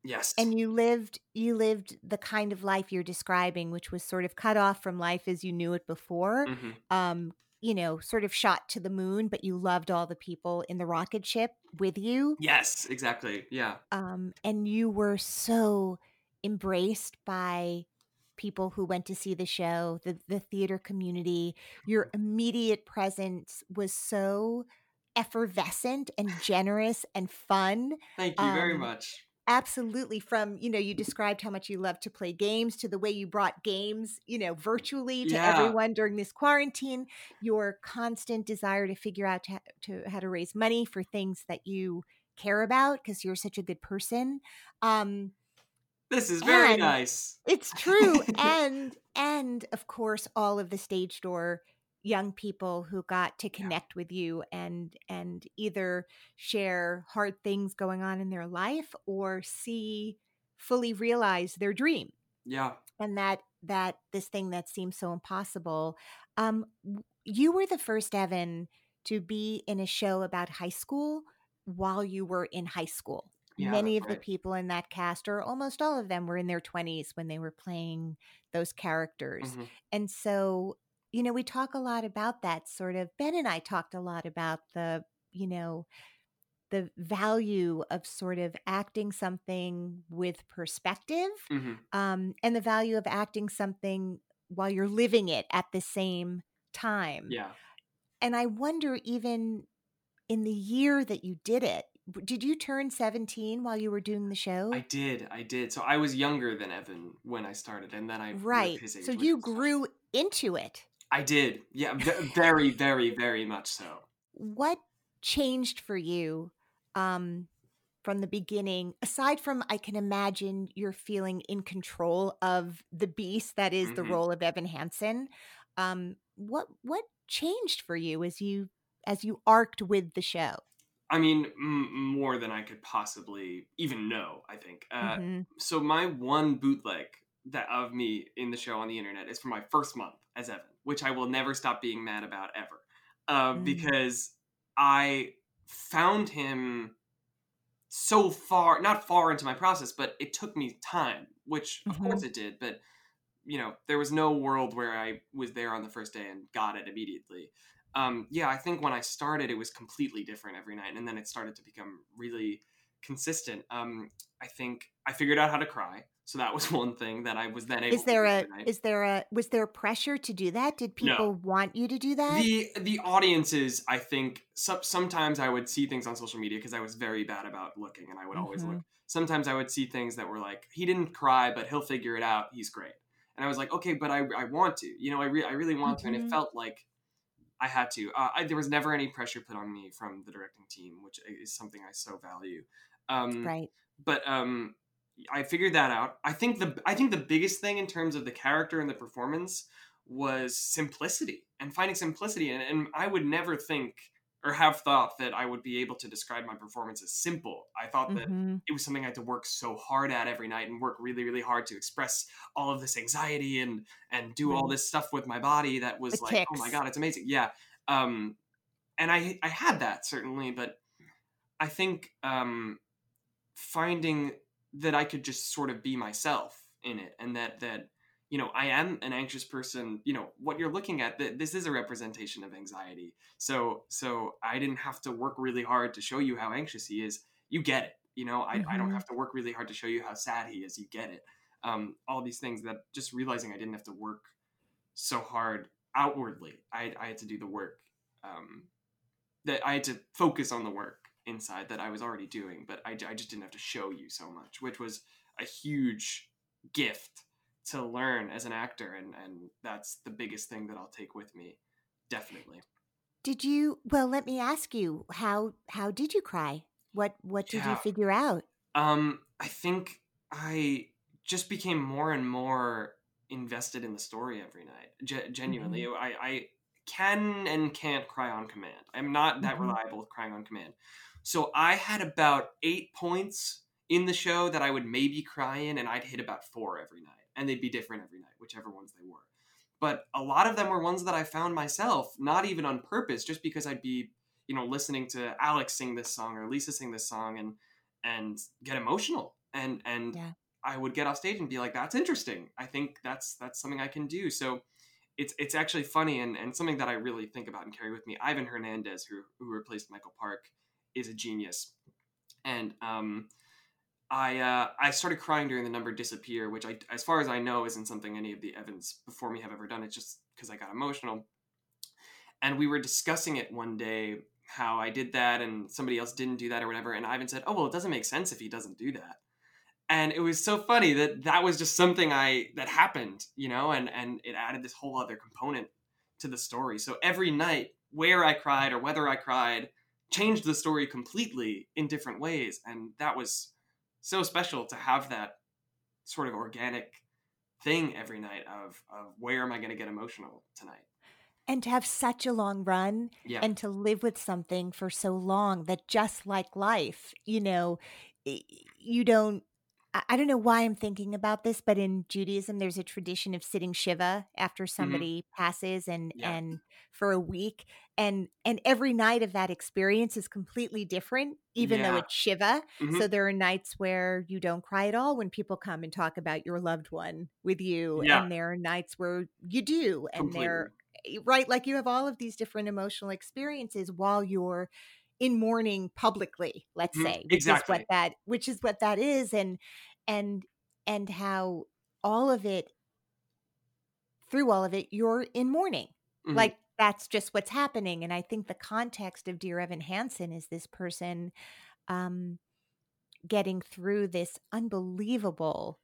Speaker 3: Yes.
Speaker 1: and you lived you lived the kind of life you're describing which was sort of cut off from life as you knew it before
Speaker 3: Mhm.
Speaker 1: um you know sort of shot to the moon but you loved all the people in the rocket ship with you
Speaker 3: Yes, exactly. Yeah.
Speaker 1: um and you were so embraced by people who went to see the show the the theater community your immediate presence was so effervescent and generous and fun
Speaker 3: Thank you very
Speaker 1: Um,
Speaker 3: much.
Speaker 1: Absolutely from you know you described how much you love to play games to the way you brought games you know virtually to
Speaker 3: Yeah.
Speaker 1: everyone during this quarantine your constant desire to figure out to, to how to raise money for things that you care about because you're such a good person um
Speaker 3: This is very nice.
Speaker 1: it's true and and of course all of the stage door young people who got to connect with you and and either share hard things going on in their life or see fully realize their dream
Speaker 3: Yeah.
Speaker 1: and that that this thing that seems so impossible um you were the first evan to be in a show about high school while you were in high school
Speaker 3: Yeah,
Speaker 1: many of the people in that cast or almost all of them were in their 20s when they were playing those characters
Speaker 3: Mhm.
Speaker 1: and so you know we talk a lot about that sort of ben and i talked a lot about the you know the value of sort of acting something with perspective
Speaker 3: Mhm.
Speaker 1: um, and the value of acting something while you're living it at the same time.
Speaker 3: Yeah.
Speaker 1: And I wonder, even in the year that you did it, did you turn 17 while you were doing the show?
Speaker 3: I did. I did. So I was younger than Evan when I started, and then I
Speaker 1: right.
Speaker 3: his age
Speaker 1: So you grew into it.
Speaker 3: I did. Yeah. ve- <laughs> Very, very, very much so.
Speaker 1: What changed for you um, from the beginning, aside from I can imagine you're feeling in control of the beast that is the
Speaker 3: Mhm.
Speaker 1: role of Evan Hansen? Um, what what changed for you as you as you arced with the show?
Speaker 3: I mean, m- more than I could possibly even know. I think. Uh,
Speaker 1: Mhm.
Speaker 3: So my one bootleg that of me in the show on the internet is from my first month as Evan, which I will never stop being mad about ever, uh,
Speaker 1: Mm.
Speaker 3: because I found him so far, not far into my process, but it took me time, which of
Speaker 1: Mhm.
Speaker 3: course it did, but you know, there was no world where I was there on the first day and got it immediately. Um, yeah, I think when I started, it was completely different every night, and then it started to become really consistent. Um, I think I figured out how to cry, so that was <laughs> one thing that I was then able.
Speaker 1: Is there
Speaker 3: to
Speaker 1: a
Speaker 3: do every night.
Speaker 1: is there a was there pressure to do that? Did
Speaker 3: No.
Speaker 1: people want you to do that?
Speaker 3: the the audiences? I think some, sometimes I would see things on social media because I was very bad about looking, and I would always
Speaker 1: Mm-hmm.
Speaker 3: look. Sometimes I would see things that were like, he didn't cry, but he'll figure it out. He's great, and I was like, okay, but I I want to, you know, I re- I really want to, and it felt like. I had to. Uh, I, there was never any pressure put on me from the directing team, which is something I so value. Um,
Speaker 1: right.
Speaker 3: but um i figured that out. I think the i think the biggest thing in terms of the character and the performance was simplicity and finding simplicity and, and i would never think or have thought that i would be able to describe my performance as simple. I thought that
Speaker 1: Mhm.
Speaker 3: it was something i had to work so hard at every night and work really really hard to express all of this anxiety and and do all this stuff with my body that was
Speaker 1: The
Speaker 3: like oh my god it's amazing. Yeah um and i i had that certainly but i think um finding that I could just sort of be myself in it and that that you know I am an anxious person you know what you're looking at th- this is a representation of anxiety. So so I didn't have to work really hard to show you how anxious he is. You get it you know? I, I don't
Speaker 1: Mhm.
Speaker 3: have to work really hard to show you how sad he is you get it. Um, all these things that just realizing I didn't have to work so hard outwardly I, I had to do the work um, that I had to focus on the work inside that I was already doing, but I, I just didn't have to show you so much, which was a huge gift to learn as an actor, and and that's the biggest thing that I'll take with me, definitely.
Speaker 1: Did you well let me ask you, how how did you cry? What what did
Speaker 3: Yeah.
Speaker 1: you figure out?
Speaker 3: Um, I think I just became more and more invested in the story every night. Ge- genuinely, I, I can and can't cry on command. I'm not that
Speaker 1: Mhm.
Speaker 3: reliable with crying on command. So I had about eight points in the show that I would maybe cry in, and I'd hit about four every night, and they'd be different every night, whichever ones they were. But a lot of them were ones that I found myself, not even on purpose, just because I'd be, you know, listening to Alex sing this song or Lisa sing this song, and and get emotional and and
Speaker 1: Yeah.
Speaker 3: I would get off stage and be like, "That's interesting. I think that's that's something I can do." So it's it's actually funny and, and something that I really think about and carry with me. Ivan Hernandez, who who replaced Michael Park, is a genius, and um, I uh, I started crying during the number disappear, which I, as far as I know, isn't something any of the Evans before me have ever done. It's just because I got emotional, and we were discussing it one day how I did that and somebody else didn't do that or whatever, and Ivan said, "Oh well, it doesn't make sense if he doesn't do that." and it was so funny that that was just something i that happened you know and and it added this whole other component to the story so every night where i cried or whether i cried changed the story completely in different ways and that was so special to have that sort of organic thing every night of of where am i going to get emotional tonight
Speaker 1: And to have such a long run
Speaker 3: yeah
Speaker 1: and to live with something for so long that just like life, you know, you don't. I don't know why I'm thinking about this, but in Judaism, there's a tradition of sitting shiva after somebody passes, and
Speaker 3: Yeah.
Speaker 1: and for a week, and and every night of that experience is completely different, even though it's shiva.
Speaker 3: Mhm.
Speaker 1: So there are nights where you don't cry at all when people come and talk about your loved one with you,
Speaker 3: Yeah.
Speaker 1: and there are nights where you do, and there right like you have all of these different emotional experiences while you're in mourning publicly let's
Speaker 3: Mhm,
Speaker 1: say which
Speaker 3: exactly.
Speaker 1: is what that which is what that is and and and how all of it through all of it you're in mourning
Speaker 3: Mhm.
Speaker 1: like that's just what's happening and i think the context of dear evan hansen is this person um getting through this unbelievable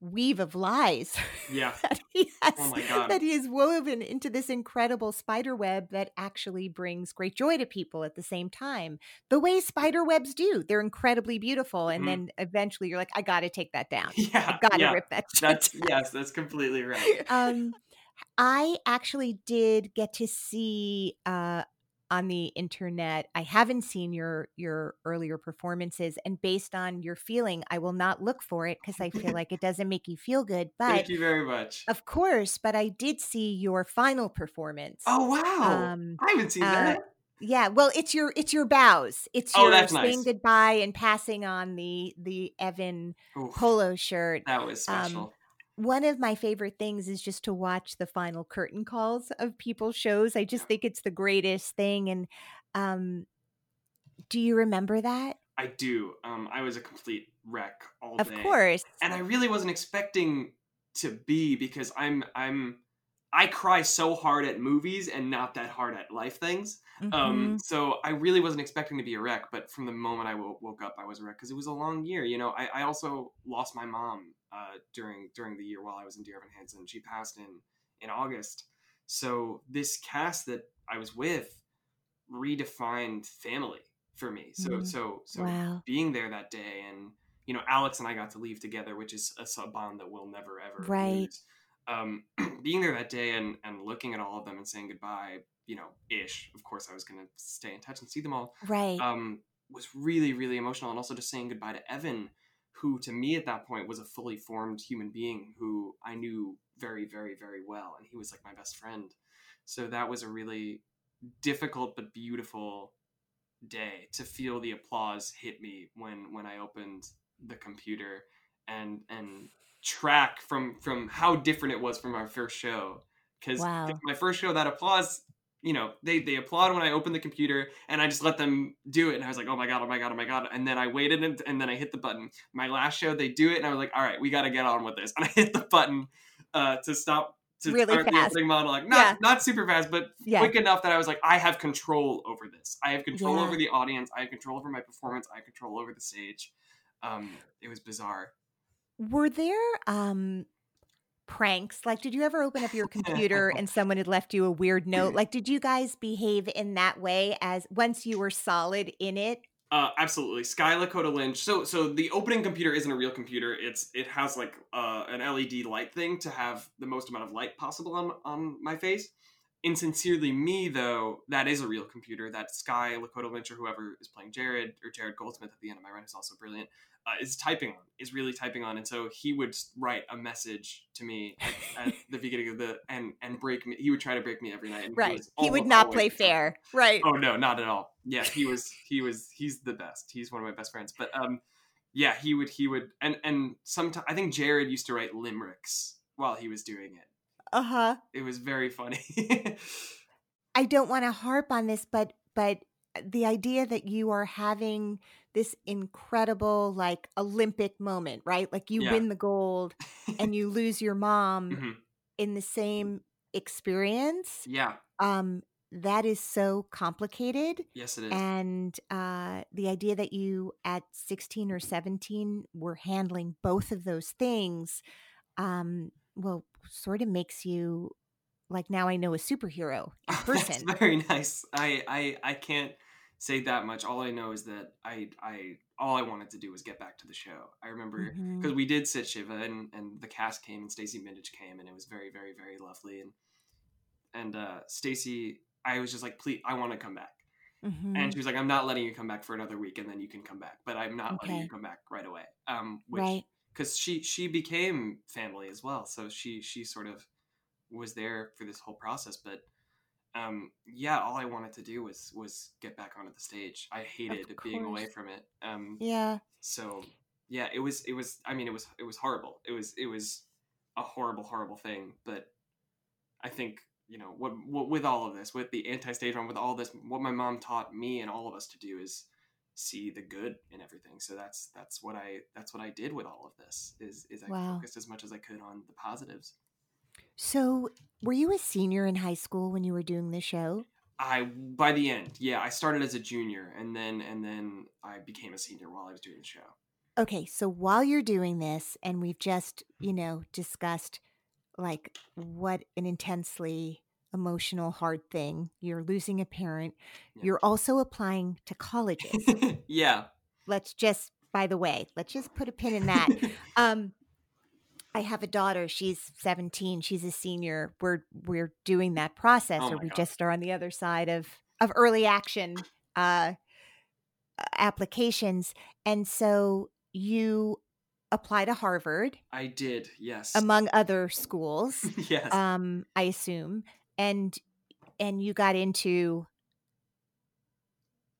Speaker 1: weave of lies <laughs>
Speaker 3: yeah
Speaker 1: that he has
Speaker 3: Oh my God.
Speaker 1: that he is woven into this incredible spider web that actually brings great joy to people at the same time. The way spider webs do, they're incredibly beautiful, and
Speaker 3: Mhm.
Speaker 1: then eventually you're like, I got to take that down. <laughs>
Speaker 3: yeah
Speaker 1: I got to
Speaker 3: yeah
Speaker 1: rip that. <laughs>
Speaker 3: That's
Speaker 1: down."
Speaker 3: yes that's completely right
Speaker 1: um i actually did get to see uh on the internet i haven't seen your your earlier performances and based on your feeling i will not look for it because i feel <laughs> like it doesn't make you feel good but
Speaker 3: thank you very much.
Speaker 1: of course but i did see your final performance
Speaker 3: oh wow.
Speaker 1: um
Speaker 3: i haven't seen
Speaker 1: uh,
Speaker 3: that.
Speaker 1: yeah well it's your it's your bows. It's
Speaker 3: Oh,
Speaker 1: your saying
Speaker 3: nice.
Speaker 1: goodbye and passing on the the evan
Speaker 3: Oof,
Speaker 1: polo shirt
Speaker 3: that was
Speaker 1: um,
Speaker 3: special
Speaker 1: one of my favorite things is just to watch the final curtain calls of people's shows. I just think it's the greatest thing. And um, do you remember that?
Speaker 3: I do. Um, I was a complete wreck all
Speaker 1: Of
Speaker 3: day.
Speaker 1: Of course.
Speaker 3: and I really wasn't expecting to be because I'm I'm I cry so hard at movies and not that hard at life things.
Speaker 1: Mhm.
Speaker 3: Um, so I really wasn't expecting to be a wreck, but from the moment I woke up, I was a wreck because it was a long year. You know, I, I also lost my mom uh, during during the year while I was in Dear Evan Hansen. She passed in in August. So this cast that I was with redefined family for me. So
Speaker 1: Mhm.
Speaker 3: so so
Speaker 1: Wow.
Speaker 3: being there that day and you know Alex and I got to leave together, which is a sub bond that we'll never ever
Speaker 1: Right.
Speaker 3: lose. Um, <clears throat> being there that day and and looking at all of them and saying goodbye, you know, ish. Of course, I was gonna stay in touch and see them all.
Speaker 1: Right.
Speaker 3: Um, was really really emotional, and also just saying goodbye to Evan, who to me at that point was a fully formed human being who I knew very very very well, and he was like my best friend. So that was a really difficult but beautiful day to feel the applause hit me when when I opened the computer and and track from from how different it was from our first show because
Speaker 1: Wow.
Speaker 3: my first show that applause you know they they applaud when I open the computer and I just let them do it and I was like oh my god oh my god oh my god and then I waited and, and then I hit the button my last show they do it and I was like all right we got to get on with this and I hit the button uh, to stop to
Speaker 1: Really
Speaker 3: start the
Speaker 1: fast.
Speaker 3: opening monologue not
Speaker 1: Yeah.
Speaker 3: not super fast but
Speaker 1: Yeah.
Speaker 3: quick enough that I was like, I have control over this. I have control
Speaker 1: Yeah.
Speaker 3: over the audience. I have control over my performance. I have control over the stage. Um, it was bizarre.
Speaker 1: Were there um pranks? Like, did you ever open up your computer <laughs> and someone had left you a weird note? <clears throat> Like, did you guys behave in that way as once you were solid in it?
Speaker 3: Uh, absolutely, Sky Lakota Lynch. So, so the opening computer isn't a real computer. It's it has like uh, an LED light thing to have the most amount of light possible on on my face. In Sincerely Me, though, that is a real computer. That Sky Lakota Lynch or whoever is playing Jared or Jared Goldsmith at the end of my run is also brilliant. Uh, is typing on, is really typing on, and so he would write a message to me at, at <laughs> the beginning of the and and break me. He would try to break me every night. And
Speaker 1: Right.
Speaker 3: was
Speaker 1: He would not play fair. Right.
Speaker 3: Oh no, not at all. Yeah, he was he was he's the best. He's one of my best friends. But um yeah, he would he would and and sometimes I think Jared used to write limericks while he was doing it.
Speaker 1: Uh huh.
Speaker 3: It was very funny. <laughs>
Speaker 1: I don't want to harp on this, but but the idea that you are having this incredible like Olympic moment, right? Like you
Speaker 3: Yeah.
Speaker 1: win the gold and you lose your mom
Speaker 3: Mhm.
Speaker 1: in the same experience.
Speaker 3: Yeah.
Speaker 1: Um that is so complicated
Speaker 3: Yes, it is.
Speaker 1: and uh the idea that you at 16 or 17 were handling both of those things um well sort of makes you like now I know a superhero in <laughs> person.
Speaker 3: That's very nice. I, I I can't say that much. All I know is that I I all I wanted to do was get back to the show. I remember because we did sit Shiva and, and the cast came and Stacey Mindich came and it was very very very lovely and and uh Stacey I was just like please I want to come back
Speaker 1: Mhm.
Speaker 3: and she was like I'm not letting you come back for another week and then you can come back but I'm not letting you come back right away um which
Speaker 1: right.
Speaker 3: because she she became family as well so she she sort of was there for this whole process but um yeah all i wanted to do was was get back onto the stage. I hated being away from it um
Speaker 1: Yeah.
Speaker 3: so yeah it was it was i mean it was it was horrible. It was it was a horrible horrible thing but i think you know what, what with all of this with the anti-stage run with all this what my mom taught me and all of us to do is see the good in everything. So that's that's what i that's what i did with all of this is is i
Speaker 1: Wow.
Speaker 3: focused as much as i could on the positives
Speaker 1: So, were you a senior in high school when you were doing the show?
Speaker 3: i by the end yeah i started as a junior and then and then i became a senior while i was doing the show
Speaker 1: Okay, so while you're doing this, and we've just, you know, discussed like what an intensely emotional, hard thing. You're losing a parent.
Speaker 3: Yeah.
Speaker 1: You're also applying to colleges. <laughs>
Speaker 3: yeah
Speaker 1: let's just, by the way, let's just put a pin in that. <laughs> um, I have a daughter. She's 17. She's a senior. We're we're doing that process,
Speaker 3: Oh
Speaker 1: or we
Speaker 3: God.
Speaker 1: just are on the other side of of early action uh, applications. And so you apply to Harvard,
Speaker 3: i did yes
Speaker 1: among other schools. <laughs>
Speaker 3: yes
Speaker 1: Um, I assume, and and you got into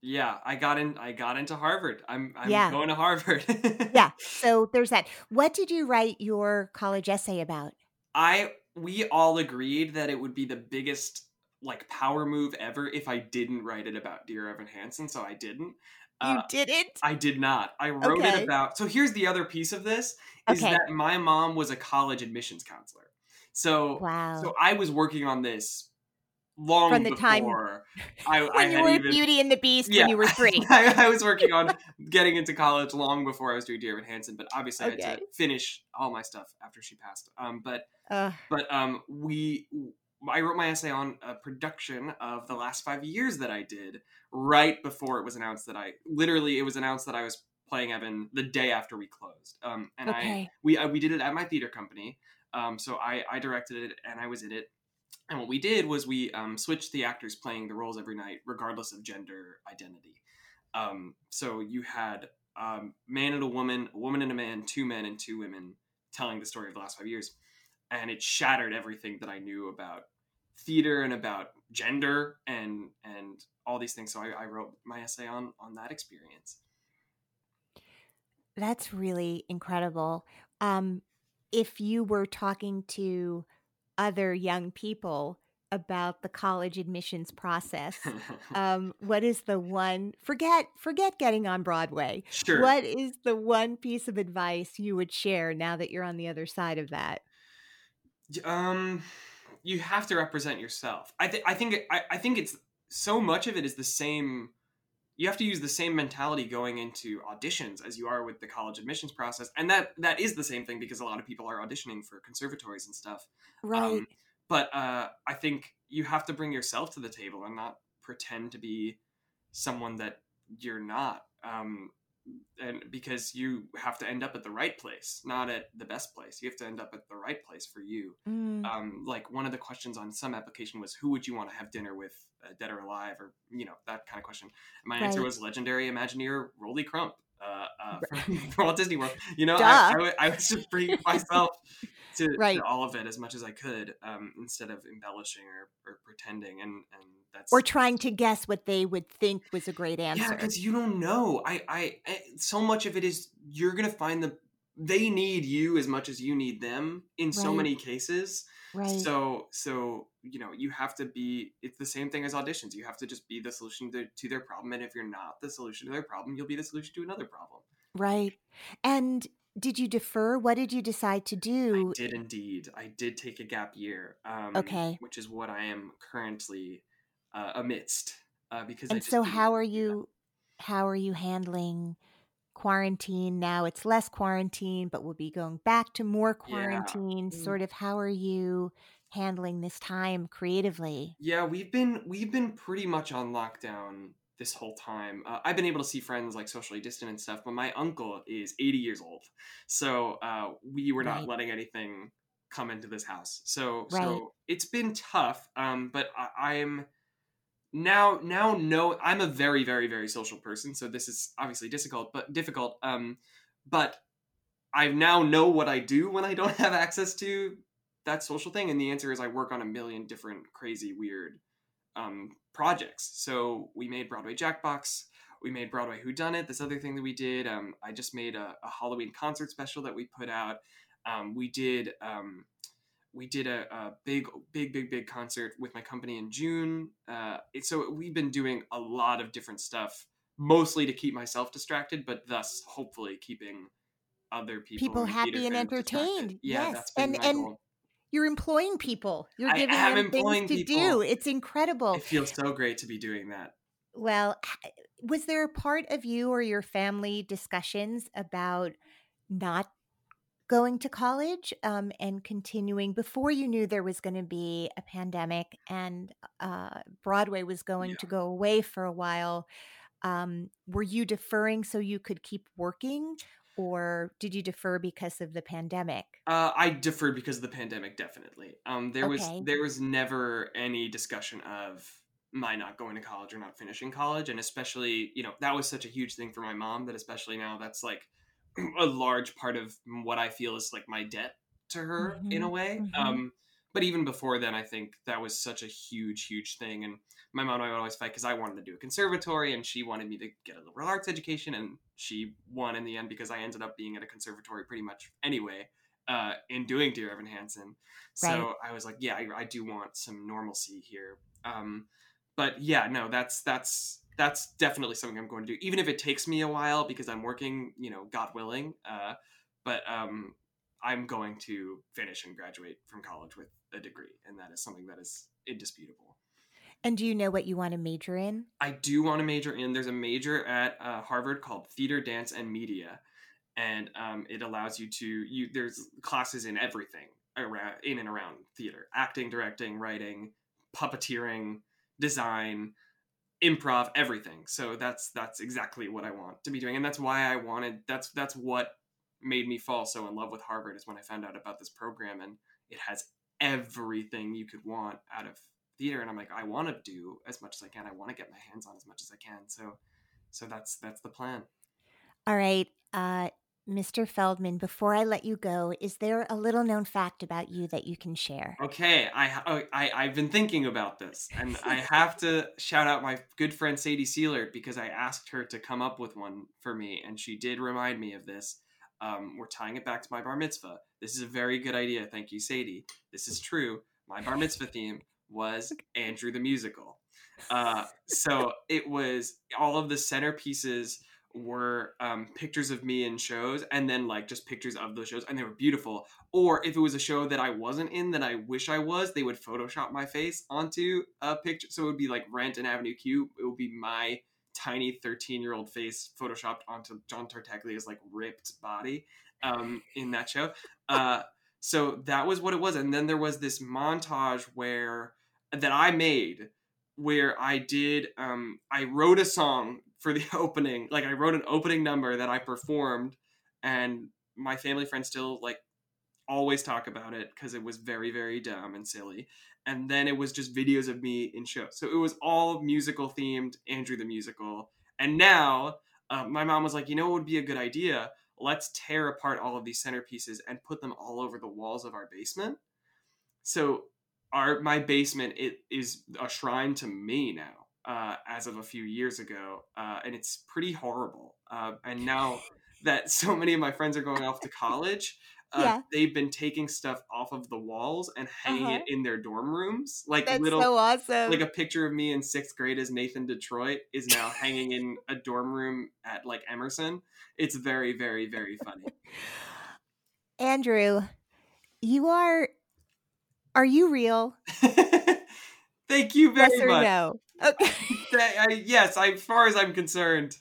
Speaker 3: yeah i got in i got into harvard i'm i'm
Speaker 1: Yeah.
Speaker 3: going to harvard <laughs>
Speaker 1: yeah. So there's that. What did you write your college essay about?
Speaker 3: I we all agreed that it would be the biggest like power move ever if I didn't write it about Dear Evan Hansen, so I didn't.
Speaker 1: You
Speaker 3: Uh,
Speaker 1: didn't.
Speaker 3: I did not. I wrote
Speaker 1: Okay.
Speaker 3: it about. So here's the other piece of this is
Speaker 1: Okay.
Speaker 3: that my mom was a college admissions counselor. So
Speaker 1: Wow.
Speaker 3: so I was working on this long
Speaker 1: From the time
Speaker 3: before <laughs> I, I
Speaker 1: when you
Speaker 3: had
Speaker 1: were
Speaker 3: even,
Speaker 1: Beauty and the Beast
Speaker 3: yeah,
Speaker 1: when you were <laughs> three.
Speaker 3: I, I was working on <laughs> getting into college long before I was doing Dear Evan Hansen, but obviously I had to finish all my stuff after she passed. Um, but
Speaker 1: Ugh.
Speaker 3: but um we i wrote my essay on a production of the last five years that i did right before it was announced that i literally it was announced that i was playing evan the day after we closed um and i we uh, we did it at my theater company um so i i directed it and i was in it and what we did was we um, switched the actors playing the roles every night regardless of gender identity um so you had um man and a woman a woman and a man two men and two women telling the story of the last five years and it shattered everything that I knew about theater and about gender and and all these things. So I, I wrote my essay on on that experience.
Speaker 1: That's really incredible. Um, if you were talking to other young people about the college admissions process, <laughs> um, what is the one forget forget getting on Broadway?
Speaker 3: sure.
Speaker 1: What is the one piece of advice you would share now that you're on the other side of that?
Speaker 3: Um, you have to represent yourself. I think I think I, I think it's so much of it is the same. You have to use the same mentality going into auditions as you are with the college admissions process, and that that is the same thing because a lot of people are auditioning for conservatories and stuff.
Speaker 1: Right.
Speaker 3: Um, but uh, I think you have to bring yourself to the table and not pretend to be someone that you're not. Um, and because you have to end up at the right place, not at the best place. You have to end up at the right place for you.
Speaker 1: Mm,
Speaker 3: Um, like one of the questions on some application was, "Who would you want to have dinner with, uh, dead or alive?" Or you know that kind of question. And my answer was legendary Imagineer Rolly Crump uh, uh, from, <laughs> Walt Disney World. You know, I, I, I was just bringing myself <laughs> to,
Speaker 1: Right.
Speaker 3: to all of it as much as I could, um, instead of embellishing or, or pretending. And and that's
Speaker 1: Or trying to guess what they would think was a great answer.
Speaker 3: yeah, because you don't know. I, I I so much of it is you're gonna find the they need you as much as you need them in so many cases.
Speaker 1: right.
Speaker 3: So so you know you have to be. It's the same thing as auditions. You have to just be the solution to, to their problem, and if you're not the solution to their problem, you'll be the solution to another problem.
Speaker 1: right. And did you defer? What did you decide to do?
Speaker 3: I did indeed. I did take a gap year. Um,
Speaker 1: Okay.
Speaker 3: Which is what I am currently uh, amidst. Uh, because I
Speaker 1: and so how are
Speaker 3: yeah.
Speaker 1: you how are you handling quarantine now it's less quarantine but we'll be going back to more quarantine
Speaker 3: Mm.
Speaker 1: sort of how are you handling this time creatively
Speaker 3: Yeah, we've been we've been pretty much on lockdown this whole time. Uh, I've been able to see friends like socially distant and stuff, but my uncle is 80 years old, so uh, we were not
Speaker 1: Right.
Speaker 3: letting anything come into this house. So
Speaker 1: Right.
Speaker 3: so it's been tough. Um, but I, I'm now now no, I'm a very very very social person, so this is obviously difficult, but difficult. Um, but I now know what I do when I don't <laughs> have access to that social thing, and the answer is I work on a million different crazy weird um, projects. So we made Broadway Jackbox. We made Broadway Whodunit. This other thing that we did. Um, I just made a, a Halloween concert special that we put out. Um, we did um, we did a, a big big big big concert with my company in June. Uh, it, so we've been doing a lot of different stuff, mostly to keep myself distracted, but thus hopefully keeping other people
Speaker 1: People happy and entertained.
Speaker 3: Yeah,
Speaker 1: Yes.
Speaker 3: that's been
Speaker 1: And-
Speaker 3: my
Speaker 1: and
Speaker 3: goal.
Speaker 1: You're employing people you're giving them things to
Speaker 3: people.
Speaker 1: do it's incredible
Speaker 3: It feels so great to be doing that.
Speaker 1: well was there a part of you or your family discussions about not going to college um, and continuing before you knew there was going to be a pandemic and uh, Broadway was going
Speaker 3: Yeah.
Speaker 1: to go away for a while. Um, were you deferring so you could keep working, or did you defer because of the pandemic?
Speaker 3: Uh, I deferred because of the pandemic. Definitely. Um, there was there was never any discussion of my not going to college or not finishing college, and especially you know that was such a huge thing for my mom that especially now that's like <clears throat> a large part of what I feel is like my debt to her in a way.
Speaker 1: mhm.
Speaker 3: Um, but even before then, I think that was such a huge, huge thing. And my mom and I would always fight because I wanted to do a conservatory and she wanted me to get a liberal arts education, and she won in the end because I ended up being at a conservatory pretty much anyway uh, in doing Dear Evan Hansen. So
Speaker 1: Right.
Speaker 3: I was like, yeah, I, I do want some normalcy here. Um, but yeah, no, that's that's that's definitely something I'm going to do, even if it takes me a while because I'm working, you know, God willing. Uh, but um, I'm going to finish and graduate from college with a degree, and that is something that is indisputable.
Speaker 1: And do you know what you want to major in?
Speaker 3: I do want to major in. There's a major at uh, Harvard called Theater, Dance, and Media, and um, it allows you to you. There's classes in everything around in and around theater: acting, directing, writing, puppeteering, design, improv, everything. So that's that's exactly what I want to be doing, and that's why I wanted. That's that's what made me fall so in love with Harvard is when I found out about this program, and it has everything you could want out of theater. And i'm like i want to do as much as i can. I want to get my hands on as much as i can. So so that's that's the plan.
Speaker 1: All right, uh, Mr. Feldman, before I let you go, is there a little known fact about you that you can share?
Speaker 3: okay i oh, i i've been thinking about this. And i have to shout out my good friend sadie sealert because i asked her to come up with one for me and she did remind me of this um, we're tying it back to my bar mitzvah. This is a very good idea. Thank you sadie. This is true. My bar mitzvah theme was andrew the musical. Uh, so it was all of the centerpieces were um, pictures of me in shows and then like just pictures of those shows and they were beautiful. Or if it was a show that i wasn't in that i wish i was they would photoshop my face onto a picture. So it would be like rent and avenue q. It would be my tiny 13 year old face photoshopped onto john tartaglia's like ripped body um, in that show uh, so that was what it was and then there was this montage where that i made where I did um I wrote a song for the <laughs> opening. Like I wrote an opening number that I performed and my family friends still like always talk about it because it was very very dumb and silly. And then it was just videos of me in shows. So it was all musical themed, Andrew the musical. And now uh, my mom was like, "You know what would be a good idea? let's tear apart all of these centerpieces and put them all over the walls of our basement. So our my basement it is a shrine to me now uh, as of a few years ago, uh, and it's pretty horrible. Uh, and now <laughs> that so many of my friends are going off to college, uh,
Speaker 5: Yeah.
Speaker 3: they've been taking stuff off of the walls and hanging
Speaker 5: Uh-huh.
Speaker 3: it in their dorm rooms, like
Speaker 5: That's
Speaker 3: little.
Speaker 5: so awesome.
Speaker 3: like a picture of me in sixth grade as Nathan Detroit is now hanging in a dorm room at like Emerson. It's very, very, very funny. <laughs>
Speaker 5: Andrew, you are. Are you real? <laughs>
Speaker 3: Thank you very
Speaker 5: yes or
Speaker 3: much.
Speaker 5: no? Okay.
Speaker 3: I- yes, I, as far as I'm concerned.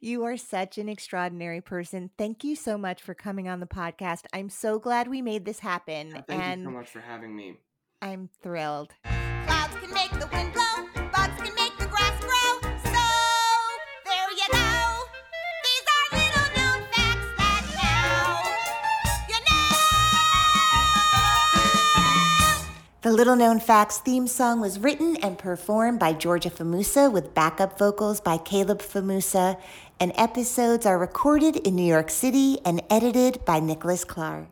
Speaker 5: You are such an extraordinary person. Thank you so much for coming on the podcast. I'm so glad we made this happen.
Speaker 3: Thank
Speaker 5: and
Speaker 3: you so much for having me.
Speaker 5: I'm thrilled.
Speaker 1: Clouds can make the wind blow, The Little Known Facts theme song was written and performed by Georgia Famusa with backup vocals by Caleb Famusa, and episodes are recorded in New York City and edited by Nicholas Clark.